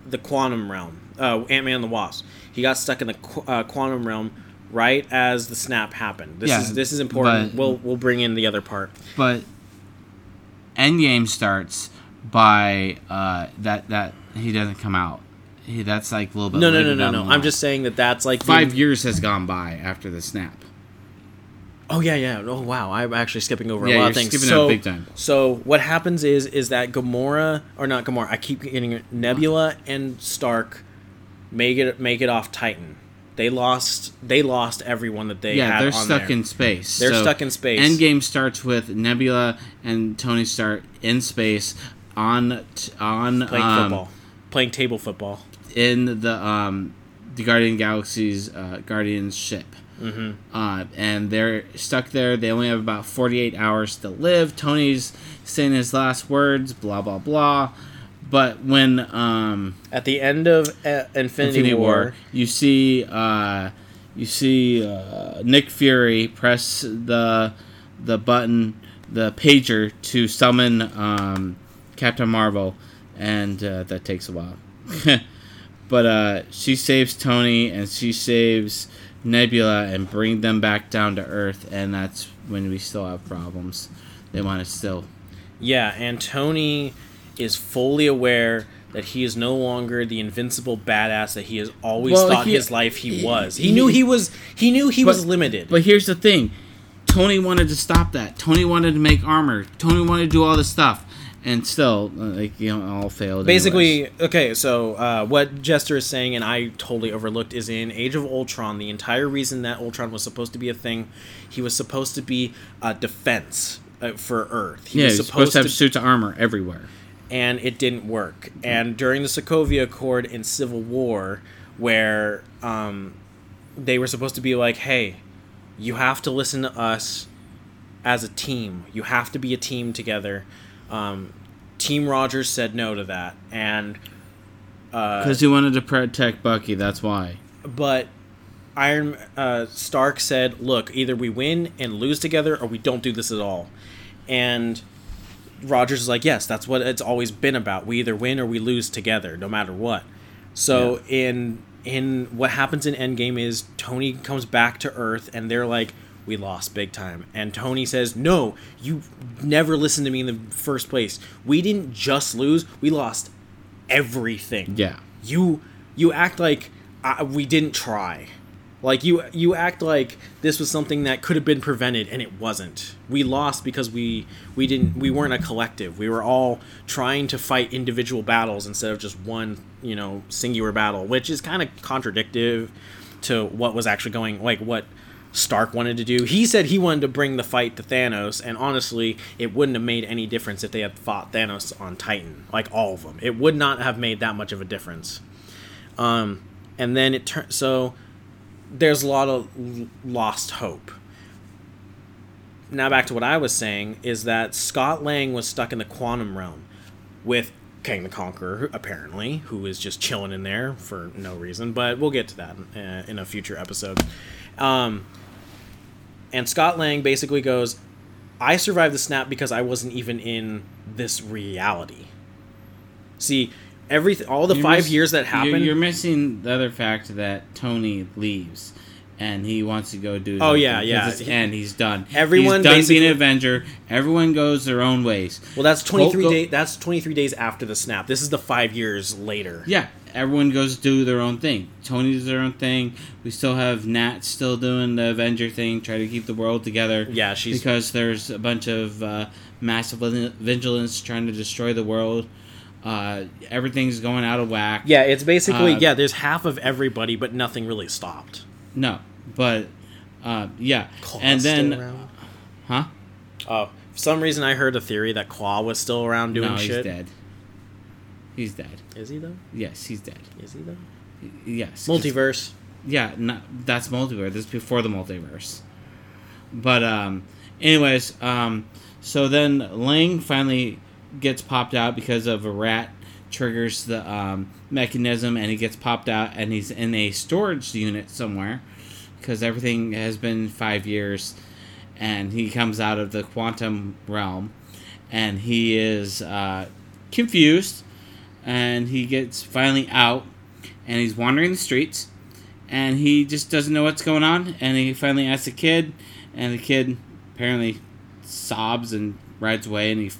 the quantum realm. Uh, Ant Man and the Wasp. He got stuck in the qu- uh, quantum realm right as the snap happened. This Yeah, is this is important. but- we'll we'll bring in the other part. But Endgame starts by uh, that that he doesn't come out. He, that's like a little bit. No, no, no, no, no. I'm just saying that that's like the- five years has gone by after the snap. Oh yeah, yeah. Oh wow, I'm actually skipping over Yeah, a lot of things. skipping so, big time. so what happens is is that Gamora or not Gamora? I keep getting. Nebula and Stark make it make it off Titan. They lost. They lost everyone that they yeah, had they're stuck there. in space. They're So stuck in space. Endgame starts with Nebula and Tony Stark in space on t- on playing um, football, playing table football. in the um, the Guardian Galaxy's uh, Guardians ship. Mm-hmm. Uh, and they're stuck there. They only have about 48 hours to live. Tony's saying his last words, blah, blah, blah. But when um, At the end of uh, Infinity, Infinity War, War, you see uh, you see uh, Nick Fury press the the button, the pager to summon um, Captain Marvel, and uh, that takes a while. but uh, she saves Tony and she saves Nebula and bring them back down to Earth, and that's when we still have problems. They want to still. Yeah, and Tony is fully aware that he is no longer the invincible badass that he has always Well, thought he- his life he, he- was. He, he- knew he was. He knew he was limited. But here's the thing Tony wanted to stop that. Tony wanted to make armor. Tony wanted to do all this stuff. And still, uh, like you know, all failed. Basically, anyways. okay, so uh, what Jester is saying, and I totally overlooked, is in Age of Ultron, the entire reason that Ultron was supposed to be a thing, he was supposed to be a defense uh, for Earth. He yeah, was he's supposed to have suits of armor everywhere. and it didn't work. And during the Sokovia Accord in Civil War, where um, they were supposed to be like, hey, you have to listen to us as a team. You have to be a team together. Um, team Rogers said no to that, and uh, Because he wanted to protect Bucky, that's why. but Iron uh, Stark said, "Look, either we win and lose together, or we don't do this at all." And Rogers is like, "Yes, that's what it's always been about. We either win or we lose together, no matter what." So in in what happens in Endgame is Tony comes back to Earth, and they're like, "We lost big time." And Tony says, "No, you never listened to me in the first place. We didn't just lose; we lost everything." Yeah. you you act like uh, we didn't try like you you act like this was something that could have been prevented and it wasn't we lost because we we didn't we weren't a collective we were all trying to fight individual battles instead of just one you know singular battle which is kind of contradictive to what was actually going like what Stark wanted to do. He said he wanted to bring the fight to Thanos, and honestly, it wouldn't have made any difference if they had fought Thanos on Titan, like all of them. It would not have made that much of a difference. Um, and then it turns so there's a lot of l- lost hope. Now back to what I was saying is that Scott Lang was stuck in the quantum realm with Kang the Conqueror, apparently, who is just chilling in there for no reason. But we'll get to that uh, in a future episode. Um, and Scott Lang basically goes, I survived the snap because I wasn't even in this reality. See, everything, all the You're five miss- years that you're- happened. You're, missing the other fact that Tony leaves. And he wants to go do. Oh, yeah, yeah. And he's done. Everyone he's done being an Avenger. Everyone goes their own ways. well, that's twenty three days. That's twenty three days after the snap. This is the five years later. Yeah, everyone goes to do their own thing. Tony does their own thing. We still have Nat still doing the Avenger thing, try to keep the world together. Yeah, she's- because there's a bunch of uh, massive vigilance trying to destroy the world. Uh, everything's going out of whack. Yeah, it's basically Uh, yeah. There's half of everybody, but nothing really stopped. No, but uh, yeah, Claw's and then still around. huh? Oh, for some reason I heard a theory that Claw was still around doing no, shit. dead. He's dead. Is he though? Yes, he's dead. Is he though? Yes. Multiverse. Yeah, no, that's multiverse. This is before the multiverse. But um, anyways, um, so then Lang finally gets popped out because of a rat triggers the um, mechanism, and he gets popped out, and he's in a storage unit somewhere because everything has been five years, and he comes out of the quantum realm, and he is uh, confused, and he gets finally out, and he's wandering the streets and he just doesn't know what's going on. And he finally asks the kid, and the kid apparently sobs and rides away. And he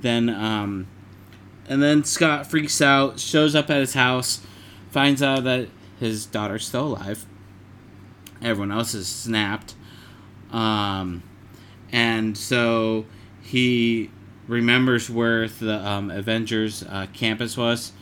then um, and then Scott freaks out, shows up at his house, finds out that his daughter's still alive. Everyone else is snapped, um, and so he remembers where the um, Avengers uh, campus was,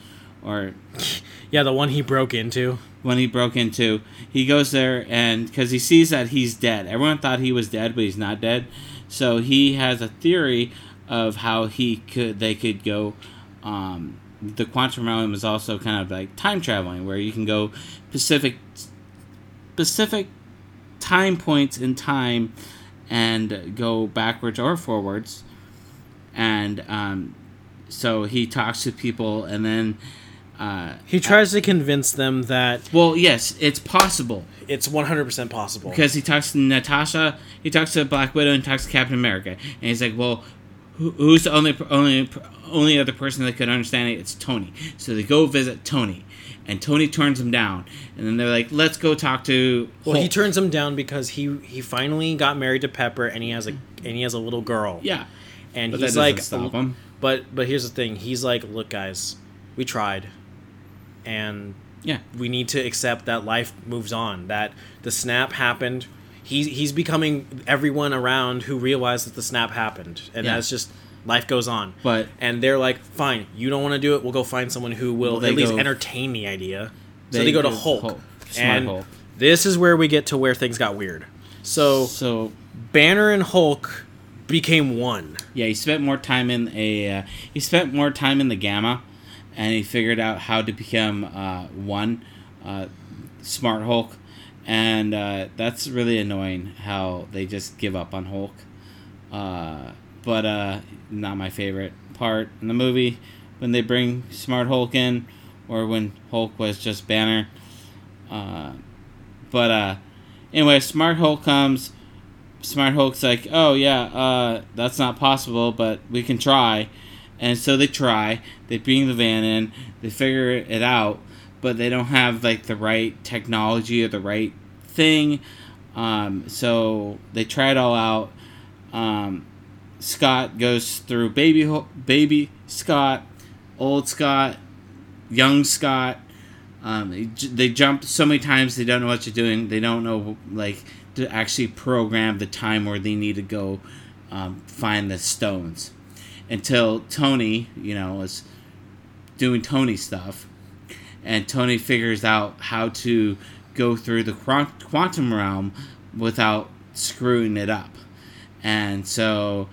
or Yeah, the one he broke into. when he broke into. He goes there and because he sees that he's dead. Everyone thought he was dead, but he's not dead. So he has a theory of how he could they could go. Um, the quantum realm is also kind of like time traveling, where you can go specific specific time points in time and go backwards or forwards. And um, so he talks to people, and then. Uh, He tries to convince them that well, yes, it's possible it's 100% possible. because he talks to Natasha, he talks to Black Widow, and talks to Captain America, and he's like, "Well, who, who's the only only only other person that could understand it? It's Tony." So they go visit Tony, and Tony turns him down, and then they're like, "Let's go talk to." well, he turns him down because he he finally got married to Pepper and he has a and he has a little girl. yeah, And but he's like stop him. But but here's the thing. He's like, "Look guys, we tried. And Yeah, we need to accept that life moves on. That the snap happened. He's he's becoming everyone around who realized that the snap happened, and Yeah. that's just life goes on. But and they're like, fine, you don't want to do it. We'll go find someone who will Well, at least go- entertain the idea. so they they go to Hulk, Hulk. And Hulk. this is where we get to where things got weird. So so Banner and Hulk became one. yeah, he spent more time in a uh, he spent more time in the gamma, and he figured out how to become uh, one, uh, smart Hulk, and uh, that's really annoying how they just give up on Hulk. Uh, but uh, not my favorite part in the movie when they bring Smart Hulk in, or when Hulk was just Banner. But anyway, Smart Hulk comes. Smart Hulk's like, oh yeah, uh, that's not possible, but we can try. And so they try. They bring the van in. They figure it out, but they don't have like the right technology or the right thing. Um, so they try it all out. Um, Scott goes through baby baby Scott, old Scott, young Scott. Um, they, they jump so many times they don't know what they're doing. They don't know like to actually program the time where they need to go um, find the stones. Until Tony, you know, is doing Tony stuff, and Tony figures out how to go through the quantum realm without screwing it up. And so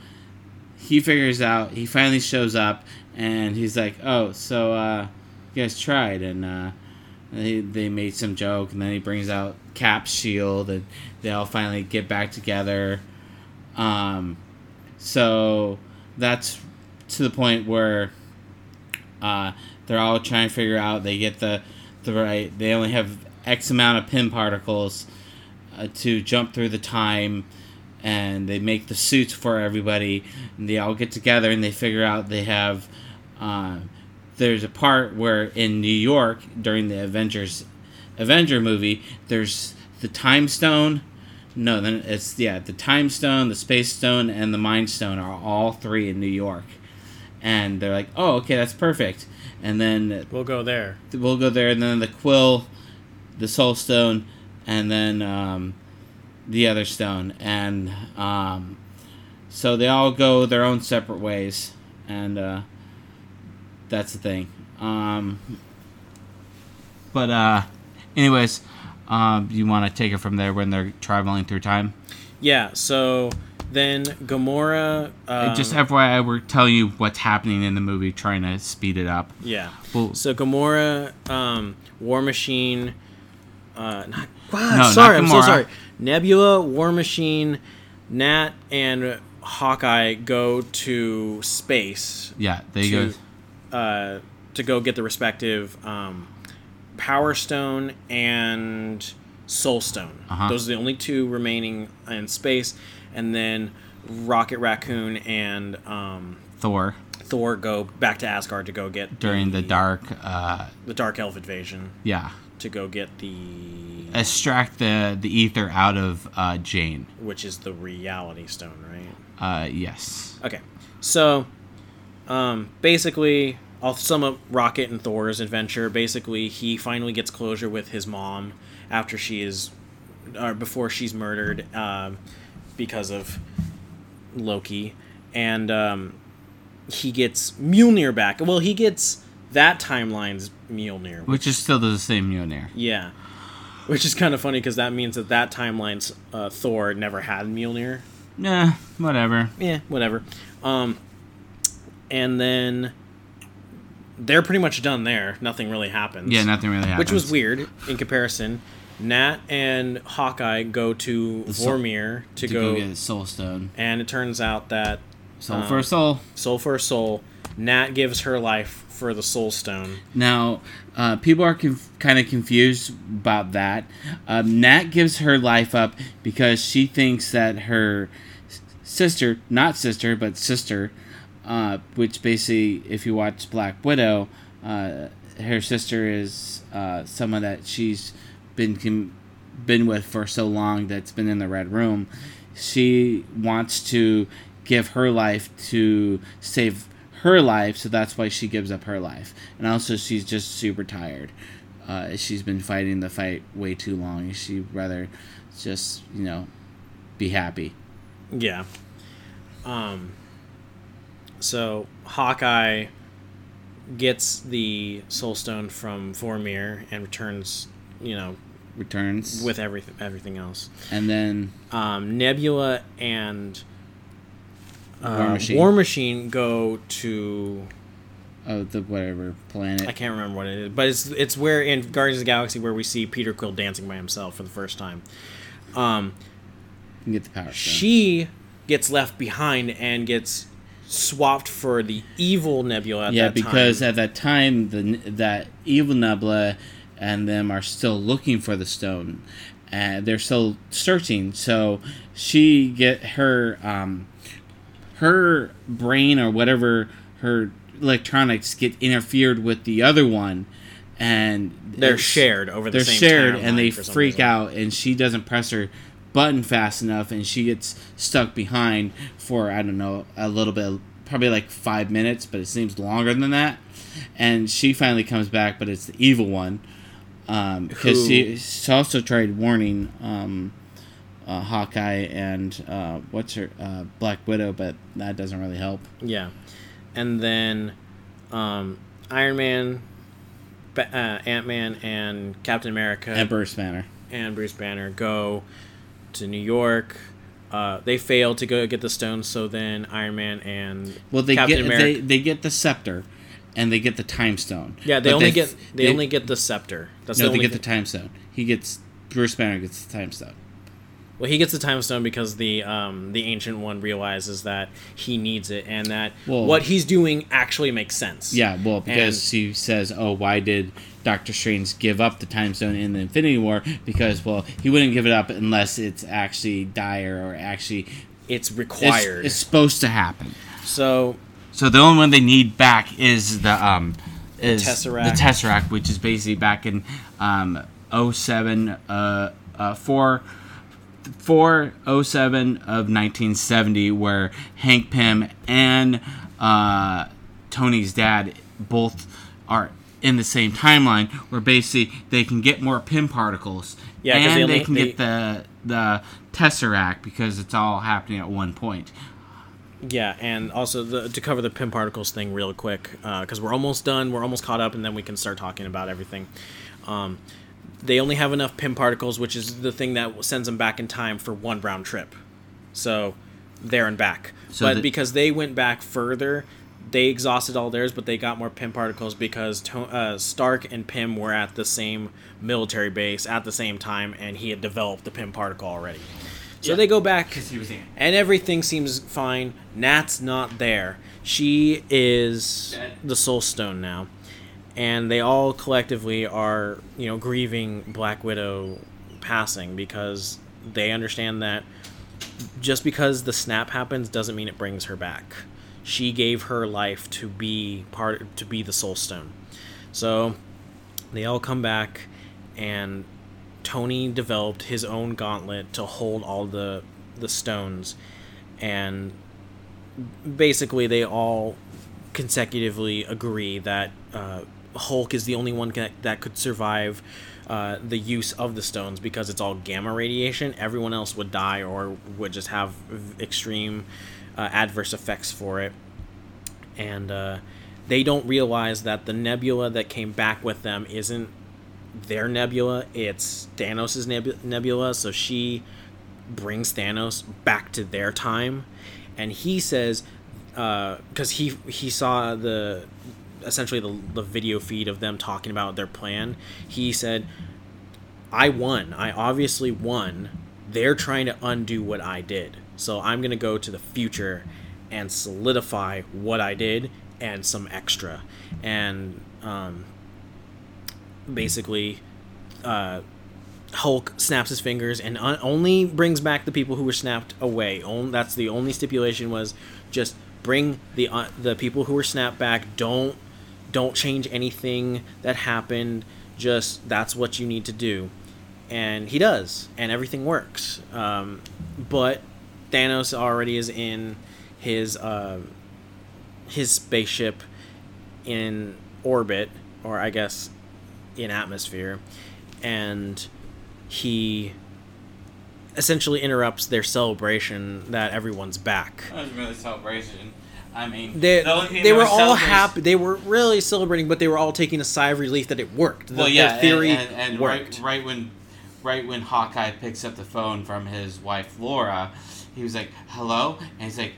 he figures out, he finally shows up, and he's like, oh, so uh, you guys tried, and uh, they, they made some joke, and then he brings out Cap's shield, and they all finally get back together. Um, so that's to the point where uh, they're all trying to figure out. They get the the right. They only have X amount of Pym particles uh, to jump through the time, and they make the suits for everybody. And they all get together and they figure out they have. Uh, there's a part where in New York during the Avengers Avenger movie, there's the time stone. No, then it's yeah, the time stone, the space stone, and the mind stone are all three in New York. And they're like, oh, okay, that's perfect. And then We'll go there. we'll go there, and then the quill, the soul stone, and then um, the other stone, and um, so they all go their own separate ways, and uh, that's the thing. Um, but uh, anyways, um, you want to take it from there when they're traveling through time? Yeah. So then Gamora. Um, Just FYI, we're telling you what's happening in the movie, trying to speed it up. yeah. Well, So Gamora, um, War Machine. Uh, not, No, not sorry, I'm so sorry. Nebula, War Machine, Nat, and Hawkeye go to space yeah, they to, go. Uh, to go get the respective um, Power Stone and Soul Stone. Uh-huh. Those are the only two remaining in space, and then Rocket Raccoon and um, Thor Thor go back to Asgard to go get during the dark. Uh, the Dark Elf invasion yeah, to go get the extract the the ether out of uh, Jane. which is the Reality Stone, right? Uh, yes. Okay, so um, basically, I'll sum up Rocket and Thor's adventure. Basically, he finally gets closure with his mom after she is, or before she's murdered, um, because of Loki, and um, he gets Mjolnir back. Well, he gets that timeline's Mjolnir, Which is still the same Mjolnir. Yeah. Which is kind of funny because that means that that timeline's uh, Thor never had Mjolnir. Nah, whatever. Yeah, whatever. Um, and then they're pretty much done there. Nothing really happens. Yeah, nothing really happens. Which was weird in comparison. Nat and Hawkeye go to soul- Vormir to, to go, go get Soul Stone. and it turns out that Soul um, for a soul. soul for a soul, Nat gives her life for the Soul Stone. Now, uh, people are conf- kind of confused about that. Um, Nat gives her life up because she thinks that her sister, not sister, but sister, uh, which basically, if you watch Black Widow, uh, her sister is uh, someone that she's been com- been with for so long that's been in the red room. She wants to give her life to save her life, so that's why she gives up her life. And also, she's just super tired. Uh, she's been fighting the fight way too long. She'd rather just, you know, be happy. Yeah. Um so Hawkeye gets the Soul Stone from Vormir and returns, you know, Returns with everything everything else. and then Um, Nebula and uh, War Machine. War Machine go to oh the whatever planet. I can't remember what it is, but it's it's where in Guardians of the Galaxy where we see Peter Quill dancing by himself for the first time. Um, get the power stone. she gets left behind and gets swapped for the evil Nebula at yeah, because time. at that time, the that evil Nebula and them are still looking for the stone, and they're still searching. So she get her um, her brain or whatever her electronics get interfered with the other one, and they're shared over the they're same shared and they freak out and she doesn't press her button fast enough and she gets stuck behind for i don't know a little bit probably like five minutes but it seems longer than that. And she finally comes back but it's the evil one because Who- she, she also tried warning um, uh, hawkeye and uh, what's her uh, black widow but that doesn't really help. Yeah, and then um, Iron Man, uh, Ant Man, and Captain America and Bruce Banner. and Bruce Banner go to New York. Uh, they fail to go get the stone, so then Iron Man and Well, they Captain get America. they, they get the scepter, and they get the time stone. yeah, they But only they- get they, only get the scepter. That's no, the they only get the time stone. He gets Bruce Banner gets the time stone. Well, he gets the time stone because the um, the ancient one realizes that he needs it, and that Well- what he's doing actually makes sense. Yeah, well, because And- she says, "Oh, why did Doctor Strange give up the time stone in the Infinity War?" Because well, he wouldn't give it up unless it's actually dire or actually it's it's, required. it's supposed to happen. so So the only one they need back is the um is Tesseract. the Tesseract, which is basically back in um 07 uh uh 4 407 of 1970 where Hank Pym and uh Tony's dad both are in the same timeline where basically they can get more Pym particles Yeah, and they they, can they- get the the Tesseract because it's all happening at one point. Yeah, and also the, to cover the Pym particles thing real quick, because we're almost done, we're almost caught up, and then we can start talking about everything. Um, they only have enough Pym particles, which is the thing that sends them back in time for one round trip. So, there and back. So but the- because they went back further, they exhausted all theirs, but they got more Pym particles because to- uh, Stark and Pym were at the same military base at the same time, and he had developed the Pym particle already. So Yeah. they go back he was in. and everything seems fine. Nat's not there. She is the Soul Stone now, and they all collectively are, you know, grieving Black Widow passing because they understand that just because the snap happens doesn't mean it brings her back. She gave her life to be part to be the Soul Stone. So they all come back and Tony developed his own gauntlet to hold all the the stones and basically they all consecutively agree that uh, Hulk is the only one ca- that could survive uh, the use of the stones because it's all gamma radiation. Everyone else would die or would just have extreme uh, adverse effects for it. And uh, they don't realize that the nebula that came back with them isn't their nebula, it's Thanos' nebu- nebula. So she brings Thanos back to their time, and he says, because he he saw the essentially the, the video feed of them talking about their plan. He said, "I won. I obviously won. They're trying to undo what I did. So I'm gonna go to the future and solidify what I did and some extra." And um, basically uh, Hulk snaps his fingers and un- only brings back the people who were snapped away. On- that's the only stipulation was just bring the uh, the people who were snapped back. Don't don't change anything that happened. Just that's what you need to do, and he does, and everything works. Um, but Thanos already is in his uh, his spaceship in orbit, or I guess in atmosphere, and he essentially interrupts their celebration that everyone's back. That was really celebration. I mean, they, the they were all happy. They were really celebrating, but they were all taking a sigh of relief that it worked. The, Well, yeah, their theory and, and, and worked. right, right when, right when Hawkeye picks up the phone from his wife Laura, he was like, "Hello," and he's like,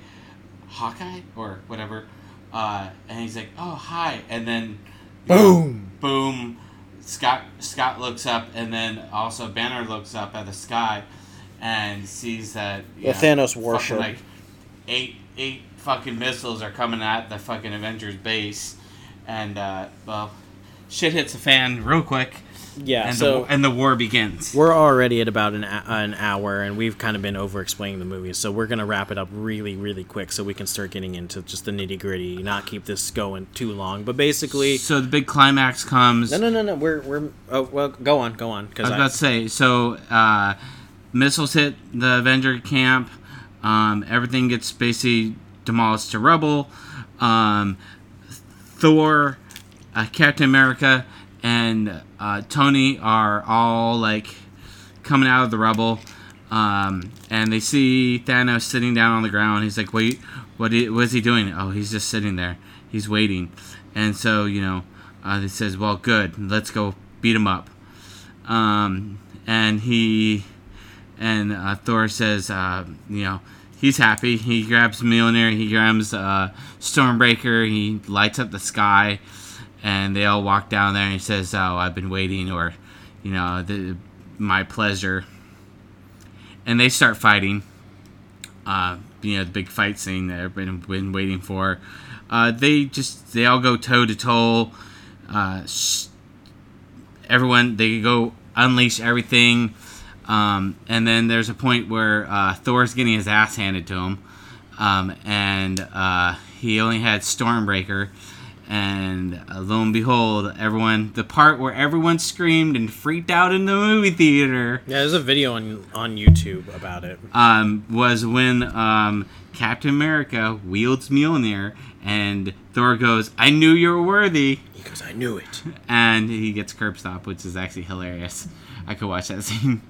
"Hawkeye" or whatever, uh, and he's like, "Oh, hi," and then you know, Boom. boom. Scott Scott looks up, and then also Banner looks up at the sky, and sees that you The Thanos warship. like eight eight fucking missiles are coming at the fucking Avengers base, and uh, well, shit hits the fan real quick, Yeah, and so the, and the war begins. we're already at about an, an hour, and we've kind of been over explaining the movie. So we're gonna wrap it up really, really quick, so we can start getting into just the nitty gritty, not keep this going too long. But basically, So the big climax comes. no, no, no, no. We're we're oh well, go on, go on, I because was about to say, so uh, missiles hit the Avenger camp. Um, everything gets basically demolished to rubble. Um, Thor, uh, Captain America, and uh, Tony are all like coming out of the rubble. Um, and they see Thanos sitting down on the ground. He's like, "Wait, what? is he doing? Oh, he's just sitting there. He's waiting." And so, you know, uh, he says, "Well, good. Let's go beat him up." Um, and he and uh, Thor says, uh, you know, he's happy. He grabs Mjolnir, he grabs uh, Stormbreaker, he lights up the sky, and they all walk down there. And he says, "Oh, I've been waiting," or, you know, the, my pleasure. And they start fighting. Uh, you know, the big fight scene that everybody been been waiting for. Uh, they just they all go toe to toe. Uh, everyone they go unleash everything um, and then there's a point where uh, thor's getting his ass handed to him um, and uh, he only had stormbreaker and uh, lo and behold everyone the part where everyone screamed and freaked out in the movie theater yeah, there's a video on on YouTube about it. um, was when um, captain america wields mjolnir and thor goes i knew you were worthy He goes, "I knew it." and he gets curb stop, which is actually hilarious. I could watch that scene.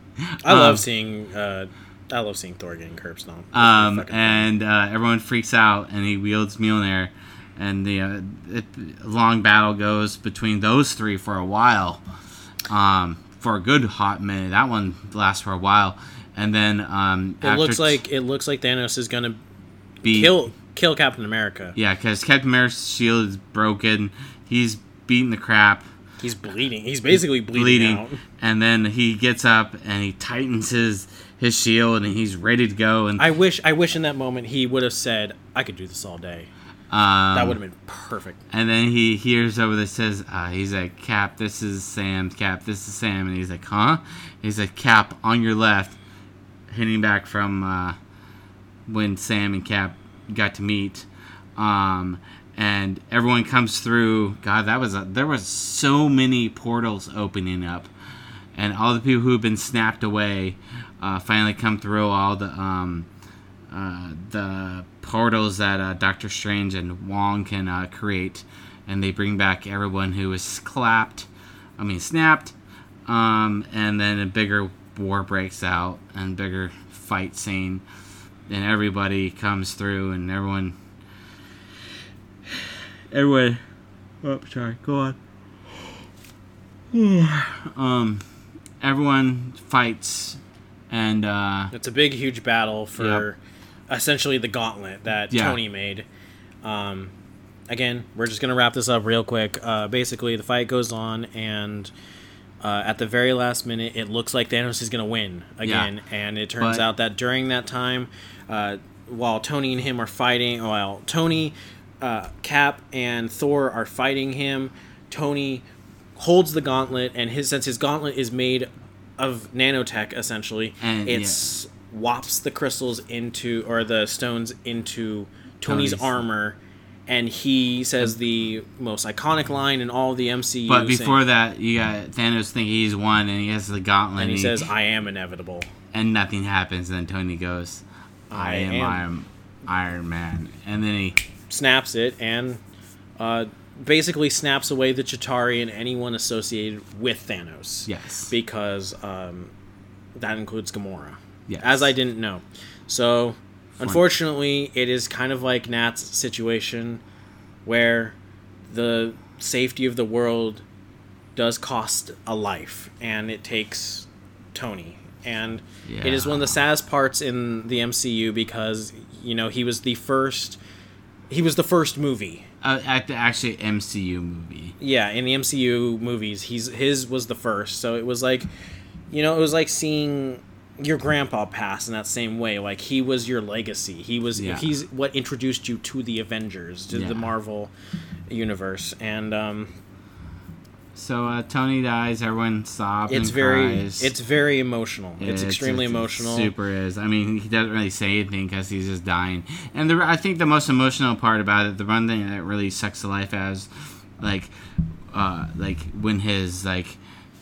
I Um, love seeing. Uh, I love seeing Thor getting curb stomped. Um, and uh, everyone freaks out, and he wields Mjolnir, and the uh, it, long battle goes between those three for a while, um, for a good hot minute. That one lasts for a while, and then um, it looks like it looks like Thanos is gonna be kill kill Captain America. yeah, because Captain America's shield is broken. He's beating the crap. He's bleeding. He's basically bleeding, bleeding, out. and then he gets up and he tightens his his shield and he's ready to go. And I wish I wish in that moment he would have said, "I could do this all day." Um, That would have been perfect. And then he hears over this says, uh, he's like, Cap, this is Sam. Cap, this is Sam. And he's like, huh? He's like, Cap, on your left, hitting back from uh, when Sam and Cap got to meet. Um, and everyone comes through. God, that was a, there was so many portals opening up, and all the people who've been snapped away uh, finally come through. All the um, uh, the portals that uh, Doctor Strange and Wong can uh, create, and they bring back everyone who was clapped, I mean snapped, um, and then a bigger war breaks out and bigger fight scene, and everybody comes through, and everyone, everyone, oh sorry, go on. um, everyone fights, and uh, It's a big, huge battle for essentially the gauntlet that Yeah. Tony made. Um, again, we're just gonna wrap this up real quick. Uh, basically, the fight goes on, and uh, at the very last minute, it looks like Thanos is gonna win again. yeah. And it turns But- out that during that time, uh, while Tony and him are fighting, while Tony, uh, Cap, and Thor are fighting him, Tony holds the gauntlet, and his since his gauntlet is made of nanotech essentially, And, it swaps the crystals into or the stones into Tony's, Tony's. armor, and he says the most iconic line in all the MCU. But saying- before that, you got Thanos thinking he's won, and he has the gauntlet, and he says, "I am inevitable." and nothing happens. And then Tony goes, "I, I am, am." Iron, Iron Man," and then he, snaps it and uh, basically snaps away the Chitari and anyone associated with Thanos. yes, Because um, that includes Gamora. Yes, As I didn't know. So, Unfortunately, it is kind of like Nat's situation where the safety of the world does cost a life and it takes Tony. And it is one of the saddest parts in the MCU because, you know, he was the first he was the first movie. Uh, at the actually MCU movie. Yeah, in the MCU movies, he's his was the first. So it was like you know, it was like seeing your grandpa passed in that same way. Like he was your legacy. He was Yeah. he's what introduced you to the Avengers, to Yeah. the Marvel universe. And um So uh, Tony dies. Everyone sobs. it's and very cries. it's very emotional. It's, extremely it emotional. Super is. I mean, he doesn't really say anything because he's just dying. And the I think the most emotional part about it, the one thing that really sucks the life as, like, uh, like when his like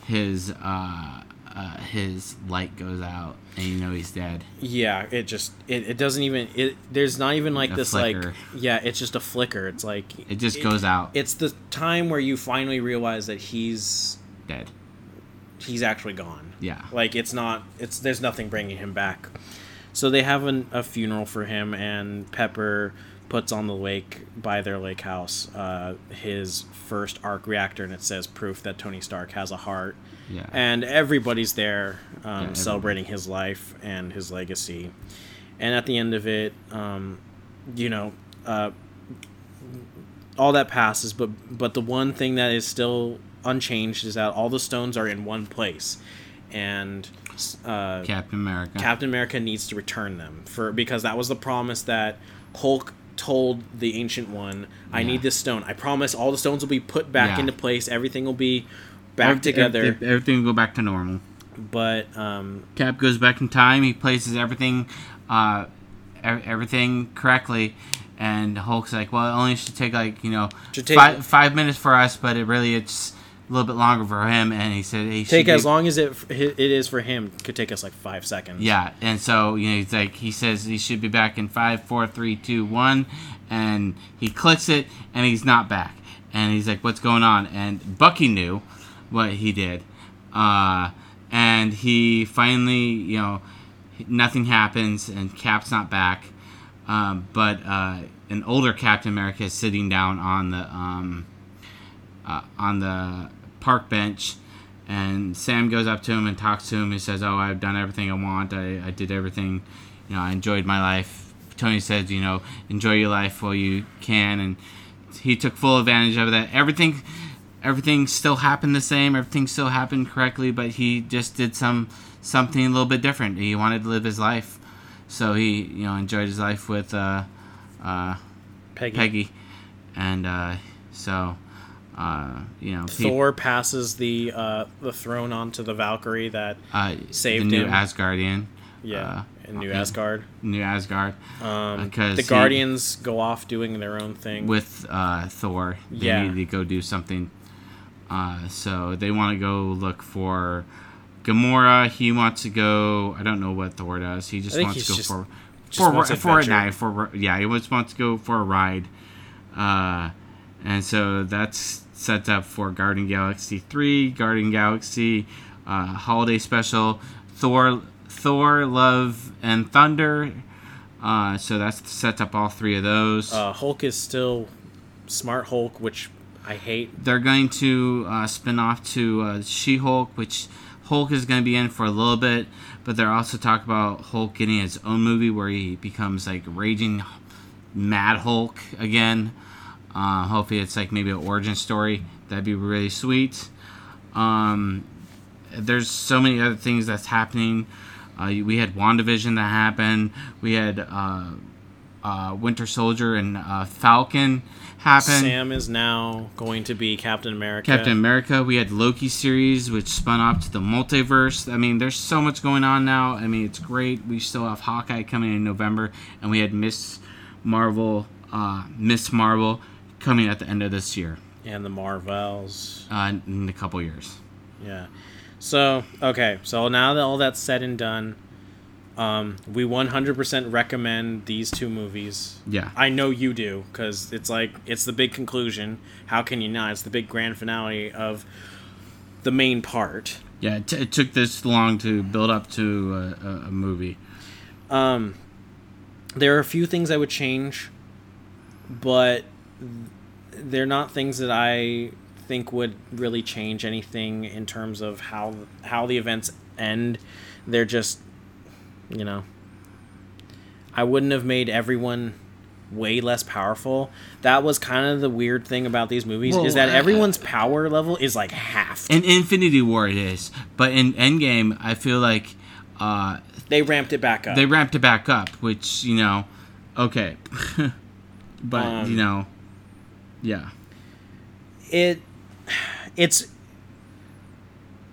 his uh, uh, his light goes out and you know he's dead. Yeah, it just it, it doesn't even it there's not even like A this flicker. like yeah, it's just a flicker. It's like It just goes out. It's the time where you finally realize that he's dead. he's actually gone. Yeah. Like it's not it's there's nothing bringing him back. So they have an, a funeral for him and Pepper puts on the lake by their lake house uh, his first arc reactor and it says proof that Tony Stark has a heart. Yeah. And everybody's there um, everybody. celebrating his life and his legacy. And at the end of it, um, you know, uh, all that passes, but but the one thing that is still unchanged is that all the stones are in one place, and uh, Captain America. Captain America needs to return them for because that was the promise that Hulk told the Ancient One. I Yeah. need this stone. I promise all the stones will be put back Yeah. into place. Everything will be back together. ev- Everything will go back to normal. but um, Cap goes back in time. He places everything, uh, ev- everything correctly, and Hulk's like, "Well, it only should take like you know take- five, five minutes for us, but it really it's a little bit longer for him." And he said, he take as be- long as it it is for him. Could take us like five seconds. Yeah, and so you know he's like he says he should be back in five, four, three, two, one, and he clicks it, and he's not back, and he's like, "What's going on?" And Bucky knew what he did, uh, and he finally, you know, nothing happens, and Cap's not back, um, but uh, an older Captain America is sitting down on the um, uh, on the park bench and Sam goes up to him and talks to him. He says, "Oh, I've done everything I want. I, I did everything. You know, I enjoyed my life." Tony says, "You know, enjoy your life while you can," and he took full advantage of that. Everything, everything still happened the same. Everything still happened correctly, but he just did some something a little bit different. He wanted to live his life, so he, you know, enjoyed his life with uh, uh, Peggy. Peggy, and uh, so. Uh, you know, he- Thor passes the uh, the throne onto the Valkyrie that uh, saved the new him. Asgardian. yeah uh, New. Asgard. New Asgard Um, Because the he- Guardians go off doing their own thing. with uh, Thor. They Yeah. need to go do something. Uh, so they want to go look for Gamora. He wants to go. I don't know what Thor does. He just wants to go just- for just for for a night. For yeah, he just wants to go for a ride. Uh, and so that's sets up for Guardian Galaxy three, Guardian Galaxy uh, holiday special, Thor, Thor, Love and Thunder. Uh, so that's sets up all three of those. uh, Hulk is still Smart Hulk, which I hate. they're going to uh, spin off to uh, She-Hulk, which Hulk is going to be in for a little bit, but they're also talking about Hulk getting his own movie where he becomes like raging Mad Hulk again. Uh, hopefully, it's like maybe an origin story. That'd be really sweet. Um, there's so many other things that's happening. Uh, we had WandaVision that happened. We had uh, uh, Winter Soldier and uh, Falcon happen. Sam is now going to be Captain America. Captain America. We had Loki series, which spun off to the multiverse. I mean, there's so much going on now. I mean, it's great. We still have Hawkeye coming in November, and we had Miss Marvel, uh, Miss Marvel, coming at the end of this year, and the Marvels. uh, in a couple years. Yeah. So okay, so now that all that's said and done, um, we 100% recommend these two movies. Yeah. I know you do because it's like it's the big conclusion. How can you not? It's the big grand finale of the main part. Yeah, it, t- it took this long to build up to a, a, a movie. Um, there are a few things I would change, but they're not things that I think would really change anything in terms of how how the events end. They're just, you know, I wouldn't have made everyone way less powerful. That was kind of the weird thing about these movies Well, is that uh, everyone's power level is like half. In Infinity War, it is, but in Endgame, I feel like uh, They ramped it back up. they ramped it back up, which you know, okay, but Um, you know, yeah, it it's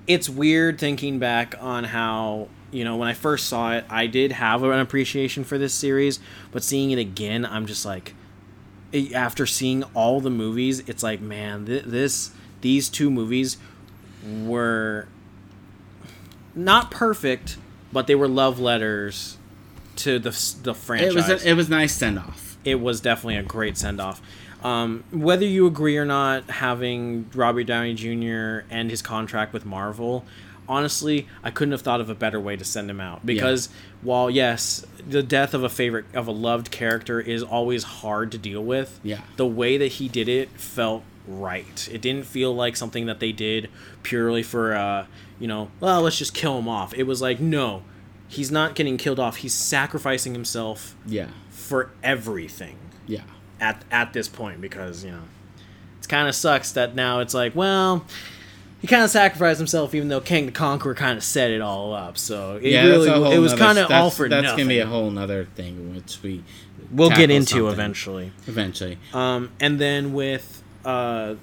it's weird thinking back on how you know when I first saw it, I did have an appreciation for this series, but seeing it again, I'm just like eh, after seeing all the movies, it's like man, th- this these two movies were not perfect, but they were love letters to the the franchise it was a, it was nice send off. it was definitely a great send off. Um, whether you agree or not, having Robert Downey Jr. end his contract with Marvel, honestly, I couldn't have thought of a better way to send him out. Because while yes, the death of a favorite of a loved character is always hard to deal with, Yeah. the way that he did it felt right. It didn't feel like something that they did purely for, uh, you know, well, let's just kill him off. It was like no. He's not getting killed off. He's sacrificing himself Yeah, for everything yeah, at at this point because you know it's kind of sucks that now it's like well he kind of sacrificed himself even though Kang the Conqueror kind of set it all up so it yeah. really that's a whole it was kind of that's- all for nothing. That's nothing gonna be a whole nother thing, which we we'll get into something eventually eventually. um and then with uh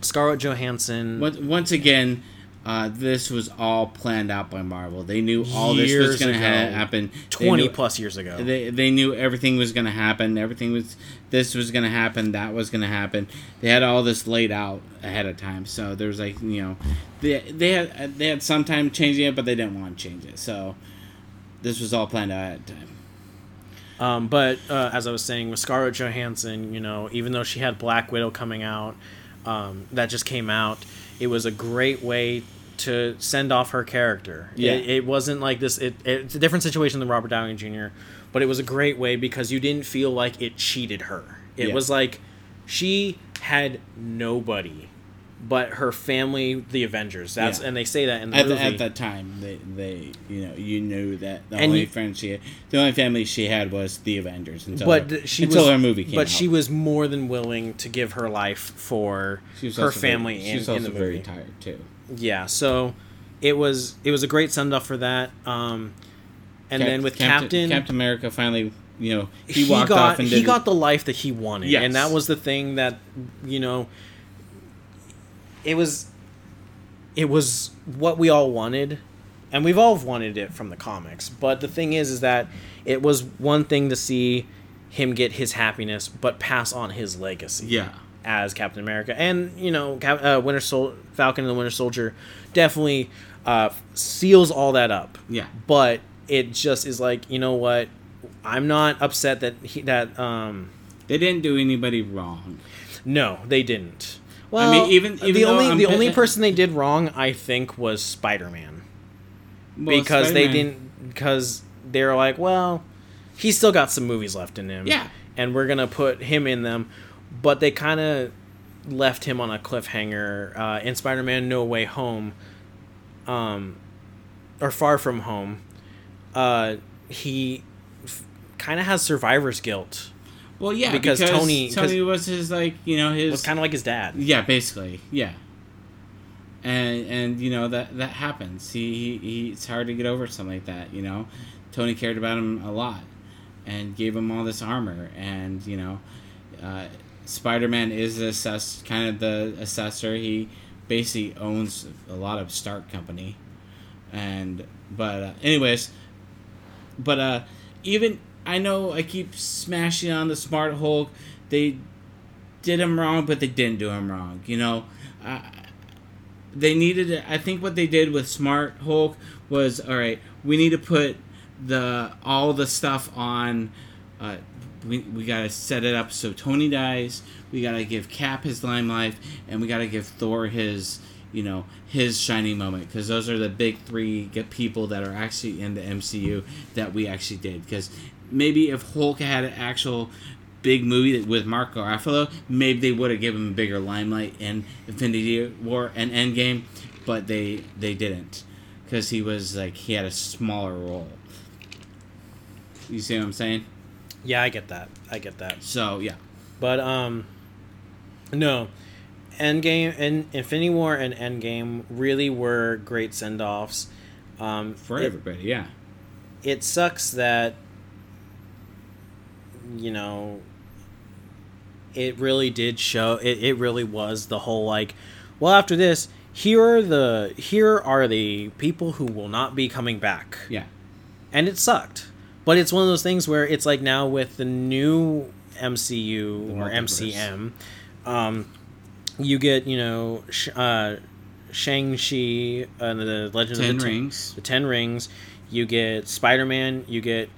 Scarlett Johansson Once, once again, uh, this was all planned out by Marvel. They knew all this was going to ha- happen. 20 knew- plus years ago They, they knew everything was going to happen. Everything was this was going to happen. That was going to happen. They had all this laid out ahead of time. So there was like you know, they they had they had some time changing it, but they didn't want to change it. So this was all planned out ahead of time. Um, but uh, as I was saying, with Scarlett Johansson, you know, even though she had Black Widow coming out, um, that just came out, it was a great way to send off her character. Yeah. It, it wasn't like this. It, it's a different situation than Robert Downey Jr., but it was a great way because you didn't feel like it cheated her. It Yeah. was like she had nobody but her family, the Avengers. That's Yeah. and they say that in the At, movie. the, at that time, they, they you know you knew that the And only you- friend she had, the only family she had was the Avengers until but her, she until was, her movie came but out. she was more than willing to give her life for her also very- family she in, was also very tired too. Yeah, so it was it was a great send off for that. Um, and Cap- then with Captain, Captain, Captain America finally, you know, he, he, walked got off and he got the life that he wanted, Yes. and that was the thing that you know. It was. It was what we all wanted, and we've all wanted it from the comics. But the thing is, is that it was one thing to see him get his happiness, but pass on his legacy yeah. As Captain America, and you know, Cap- uh, Winter Sol- Falcon and the Winter Soldier definitely uh, seals all that up. Yeah. But it just is like, you know what? I'm not upset that he, that um They didn't do anybody wrong. no, they didn't. Well, I mean, even- even the only I'm the only person they did wrong, I think, was Spider Man Well, because they Spider-Man- didn't because they were like, well, he's still got some movies left in him. Yeah. and we're gonna put him in them, but they kind of left him on a cliffhanger uh, in Spider-Man: No Way Home, um, or Far From Home. Uh, he f- kind of has survivor's guilt. Well, yeah, because because, Tony- Tony was his like you know his was kind of like his dad. yeah basically yeah. And and you know that that happens. He, he he it's hard to get over something like that. You know, Tony cared about him a lot, and gave him all this armor. And you know, uh, Spider Man is the assess kind of the assessor. He basically owns a lot of Stark Company, and but uh, anyways, but uh, even I know I keep smashing on the Smart Hulk. They did him wrong, but they didn't do him wrong. You know, they needed. I think what they did with Smart Hulk was all right. We need to put the all the stuff on. Uh, we we gotta set it up so Tony dies. We gotta give Cap his limelight, and we gotta give Thor his you know his shining moment because those are the big three people that are actually in the MCU that we actually did because maybe if Hulk had an actual big movie with Mark Ruffalo, maybe they would have given him a bigger limelight in Infinity War and Endgame, but they they didn't because he was like he had a smaller role. You see what I'm saying? Yeah, I get that. I get that. So yeah, But um, no, Endgame and Infinity War and Endgame really were great send offs. Um, for it, everybody, yeah. it sucks that you know it really did show it, it really was the whole like well after this here are the here are the people who will not be coming back Yeah. and it sucked but it's one of those things where it's like now with the new mcu The or mcm um, you get you know sh- uh, shang-chi and the legend Ten of the Ten- rings. the Ten Rings. You get Spider Man. You get,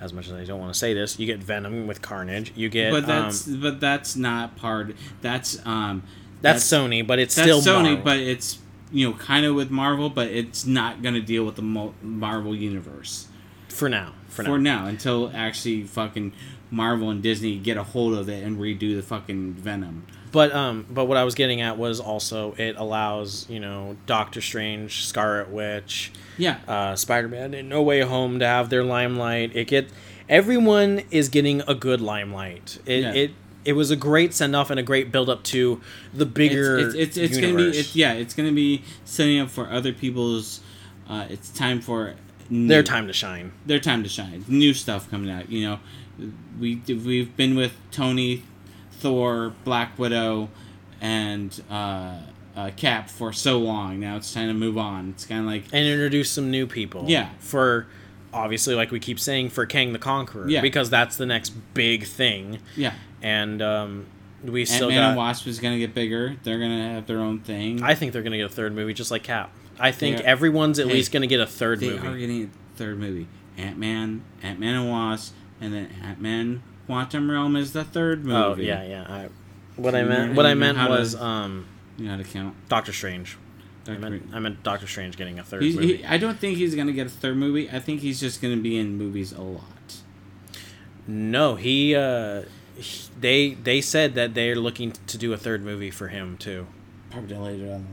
as much as I don't want to say this, you get Venom with Carnage. You get, But that's um, but that's not part. That's um. that's, Sony, but it's that's still Sony, Marvel. but it's you know kind of with Marvel, but it's not going to deal with the Marvel universe for now. For, for, now. now until actually fucking Marvel and Disney get a hold of it and redo the fucking Venom. But um, but what I was getting at was also it allows you know Doctor Strange, Scarlet Witch, Yeah, uh, Spider Man, and No Way Home to have their limelight. It get everyone is getting a good limelight. It Yeah. it it was a great send off and a great build up to the bigger. it's it's, it's, it's gonna be it's, yeah it's gonna be setting up for other people's. Uh, it's time for new, their time to shine. their time to shine. New stuff coming out. You know, we we've been with Tony, Thor, Black Widow, and uh, uh, Cap for so long. Now it's time to move on. It's kind of like and introduce some new people. Yeah. For obviously, like we keep saying, for Kang the Conqueror. Yeah. Because that's the next big thing, yeah, and um, we still Man got. and Wasp is gonna get bigger. They're gonna have their own thing. I think they're gonna get a third movie, just like Cap. I think are- everyone's at Hey, least gonna get a third they movie. They are getting a third movie. Ant Man, Ant Man and Wasp, and then Ant Man Quantum Realm is the third movie. oh yeah, yeah. I, what I meant, what I meant how to- was um, You know how to count. Doctor Strange. I meant, I meant Doctor Strange getting a third He's, movie. he, I don't think he's gonna get a third movie. I think he's just gonna be in movies a lot. no, he. Uh, he- they they said that they're looking to do a third movie for him too. Probably later line.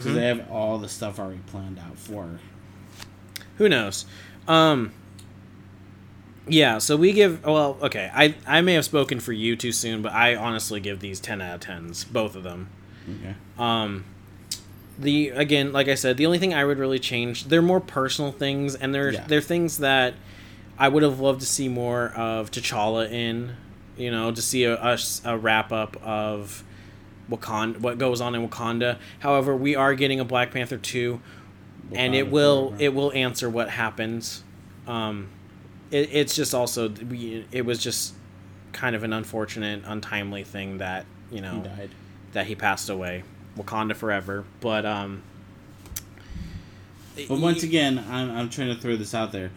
Because Mhm. they have all the stuff already planned out for. Who knows? Um Yeah, so we give well, okay. I I may have spoken for you too soon, but I honestly give these 10 out of 10s, both of them. Okay. Um the again, like I said, the only thing I would really change, they're more personal things and they're Yeah. they're things that I would have loved to see more of T'Challa in, you know, to see a, a, a wrap up of Wakanda, what goes on in Wakanda. However, we are getting a Black Panther 2 and it Wakanda will it will answer what happens. Um, it, it's just also we it was just kind of an unfortunate, untimely thing that you He know died. that he passed away. Wakanda forever, but um. But once again, I'm, I'm trying to throw this out there.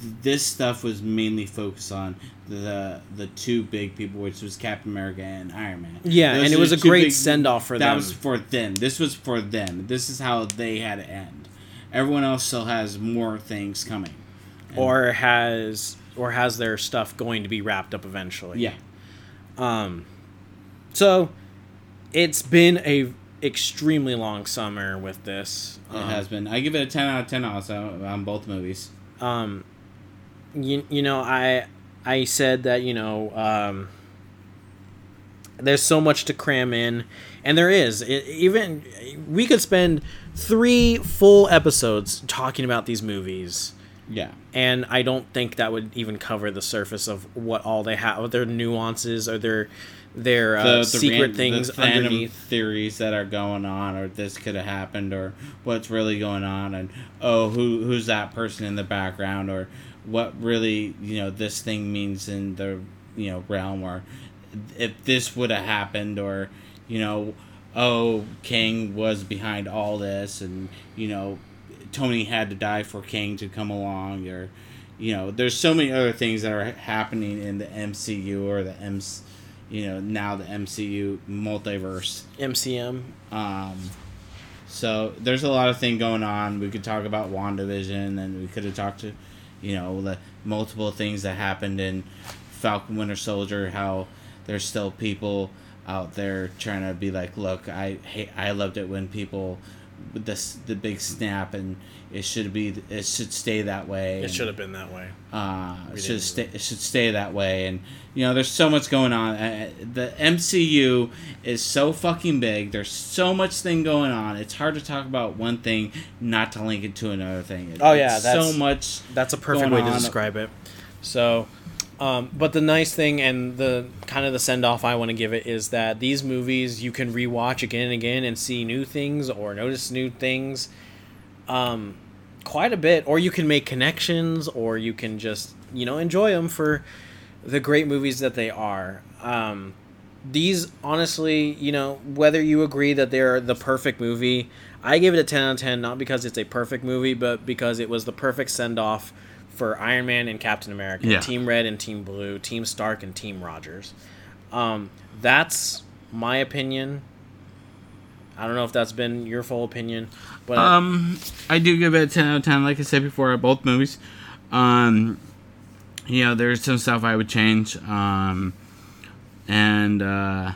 Th- This stuff was mainly focused on the the two big people, which was Captain America and Iron Man. yeah, Those and it was a great send off for that them. was for them. This was for them. This is how they had to end. Everyone else still has more things coming. And- or has or has their stuff going to be wrapped up eventually. yeah, Um, so it's been a extremely long summer with this. it Um, has been. I give it a ten out of ten also on both movies. Um you, you know i i said that you know um there's so much to cram in and there is it, even we could spend three full episodes talking about these movies Yeah. and i don't think that would even cover the surface of what all they have their nuances or their their uh, the secret ran- things the underneath. theories that are going on, or this could have happened, or what's really going on, and oh, who who's that person in the background, or what really you know this thing means in the you know realm, or if this would have happened, or you know, oh, Kang was behind all this, and you know, Tony had to die for Kang to come along, or you know, there's so many other things that are happening in the MCU or the MC you know now the MCU multiverse. mcm Um, so there's a lot of thing going on. We could talk about WandaVision, and we could have talked to, you know the multiple things that happened in Falcon Winter Soldier. How there's still people out there trying to be like, look, I hate, I loved it when people with this the big snap and it should be it should stay that way. It should have been that way. uh, it should stay. It should stay that way, and you know, there's so much going on. Uh, the MCU is so fucking big. There's so much thing going on. It's hard to talk about one thing, not to link it to another thing. It- Oh, yeah, so much. That's a perfect way to describe it. So, um, but the nice thing and the kind of the send off I want to give it is that these movies you can rewatch again and again and see new things or notice new things, um, quite a bit. Or you can make connections, or you can just you know enjoy them for the great movies that they are. Um, these honestly, you know, whether you agree that they're the perfect movie, I give it a 10 out of 10 not because it's a perfect movie, but because it was the perfect send off for Iron Man and Captain America, Yeah. Team Red and Team Blue, Team Stark and Team Rogers. Um, that's my opinion. I don't know if that's been your full opinion, but Um, I do give it a ten out of ten. Like I said before, both movies. Um, you know, there's some stuff I would change. Um, and uh,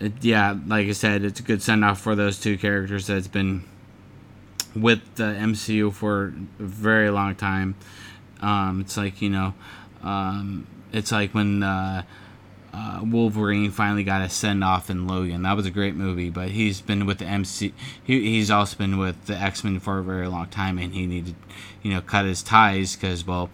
it, yeah, like I said, it's a good send off for those two characters that's been with the MCU for a very long time. Um, it's like you know, um, it's like when. Uh, uh, Wolverine finally got a send off in Logan. That was a great movie, but he's been with the MC. He, he's also been with the X Men for a very long time, and he needed, you know, cut his ties because, well,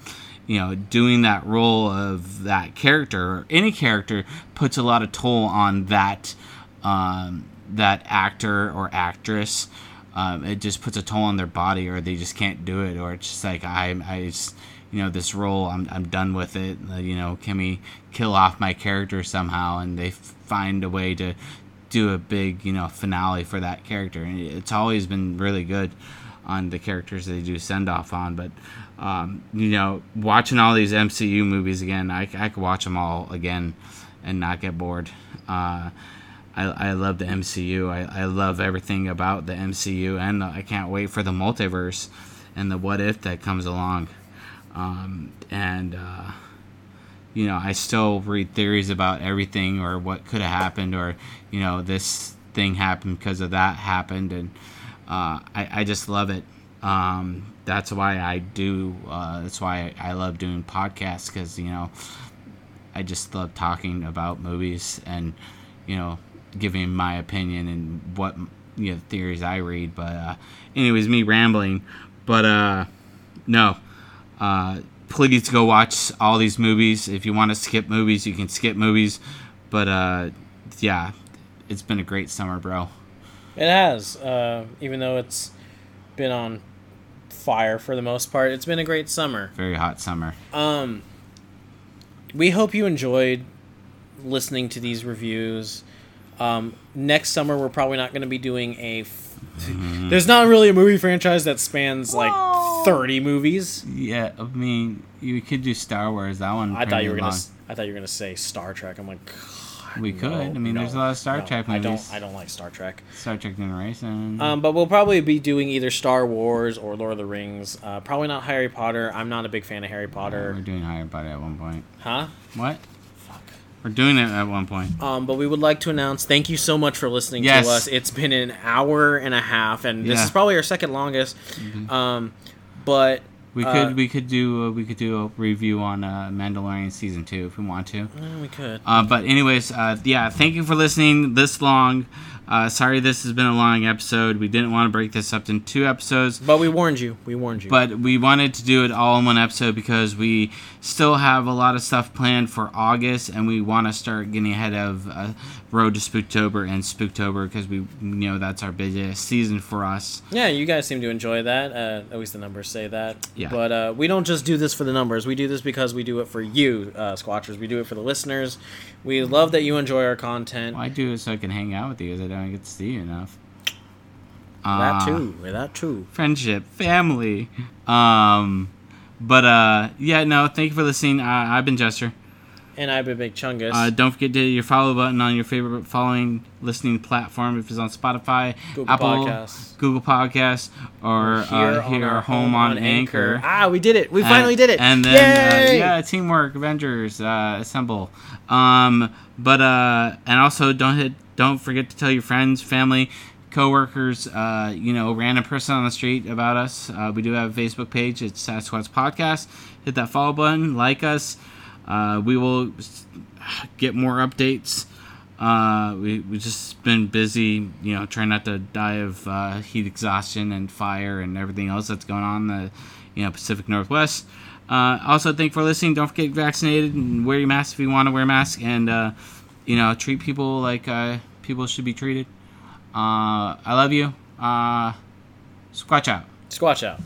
you know, doing that role of that character or any character puts a lot of toll on that um, that actor or actress. Um, it just puts a toll on their body, or they just can't do it, or it's just like I, I just you know this role i'm, I'm done with it. Uh, you know can we kill off my character somehow? And they find a way to do a big you know finale for that character. And it's always been really good on the characters they do send off on. But um, you know watching all these mcu movies again i, I could watch them all again and not get bored. Uh, I, I love the MCU. I, I love everything about the MCU, and I can't wait for the multiverse and the what if that comes along um, and uh, you know I still read theories about everything or what could have happened or you know this thing happened because of that happened. And uh, I, I just love it. Um, that's why I do uh, that's why I love doing podcasts because you know I just love talking about movies and you know giving my opinion and what you know theories I read. But uh, anyways me rambling. But uh no uh, please go watch all these movies. If you want to skip movies, you can skip movies. But uh, yeah, it's been a great summer, bro. it has. Uh, even though it's been on fire for the most part, it's been a great summer. Very hot summer. Um, we hope you enjoyed listening to these reviews. Um, next summer, we're probably not going to be doing a. F- Mm-hmm. There's not really a movie franchise that spans like 30 movies. Yeah, I mean, you could do Star Wars. That one. I thought you were gonna. long. s- I thought you were gonna say Star Trek. I'm like, We could. no, I mean, there's a lot of Star no, Trek I movies. don't. I don't like Star Trek. Star Trek Generation. Um, but we'll probably be doing either Star Wars or Lord of the Rings. Uh, probably not Harry Potter. I'm not a big fan of Harry Potter. We're doing Harry Potter at one point. Huh? What? Fuck. We're doing it at one point. Um, but we would like to announce thank you so much for listening Yes. to us. It's been an hour and a half, and this Yeah. Mm-hmm. is probably our second longest. Um, but We uh, could we could do uh, we could do a review on uh, Mandalorian season two if we want to. eh, we could. Uh, but anyways, uh, yeah, thank you for listening this long. Uh, sorry this has been a long episode. We didn't want to break this up in two episodes, But we warned you. We warned you. but we wanted to do it all in one episode because we still have a lot of stuff planned for August, and we want to start getting ahead of uh, Road to Spooktober and Spooktober because we you know that's our busiest season for us. yeah, you guys seem to enjoy that. Uh, at least the numbers say that. Yeah. But uh, we don't just do this for the numbers. We do this because we do it for you, uh, Squatchers. We do it for the listeners. We love that you enjoy our content. Well, I do it so I can hang out with you because I don't get to see you enough. that Uh, too. That too. friendship, family. Um, but uh, yeah, no, thank you for listening. Uh, I've been Jester. And I've been Big Chungus. Uh, don't forget to hit your follow button on your favorite following listening platform if it's on Spotify, Google Apple, Podcasts. Google Podcasts, or uh, here, our home on Anchor. Ah, we did it. We And- finally did it. And then, uh, yeah, teamwork, Avengers, uh, assemble. Um, but uh, and also don't hit, don't forget to tell your friends, family, coworkers, uh, you know, random person on the street about us. Uh, we do have a Facebook page. It's Sasquatch Podcast. Hit that follow button, like us. Uh, we will get more updates. Uh, we we just been busy, you know, trying not to die of uh, heat exhaustion and fire and everything else that's going on in the, you know, Pacific Northwest. Uh, also, thank you for listening. Don't forget vaccinated and wear your mask if you want to wear a mask, and you know, treat people like people should be treated. Uh, I love you. Uh, squatch out. Squatch out.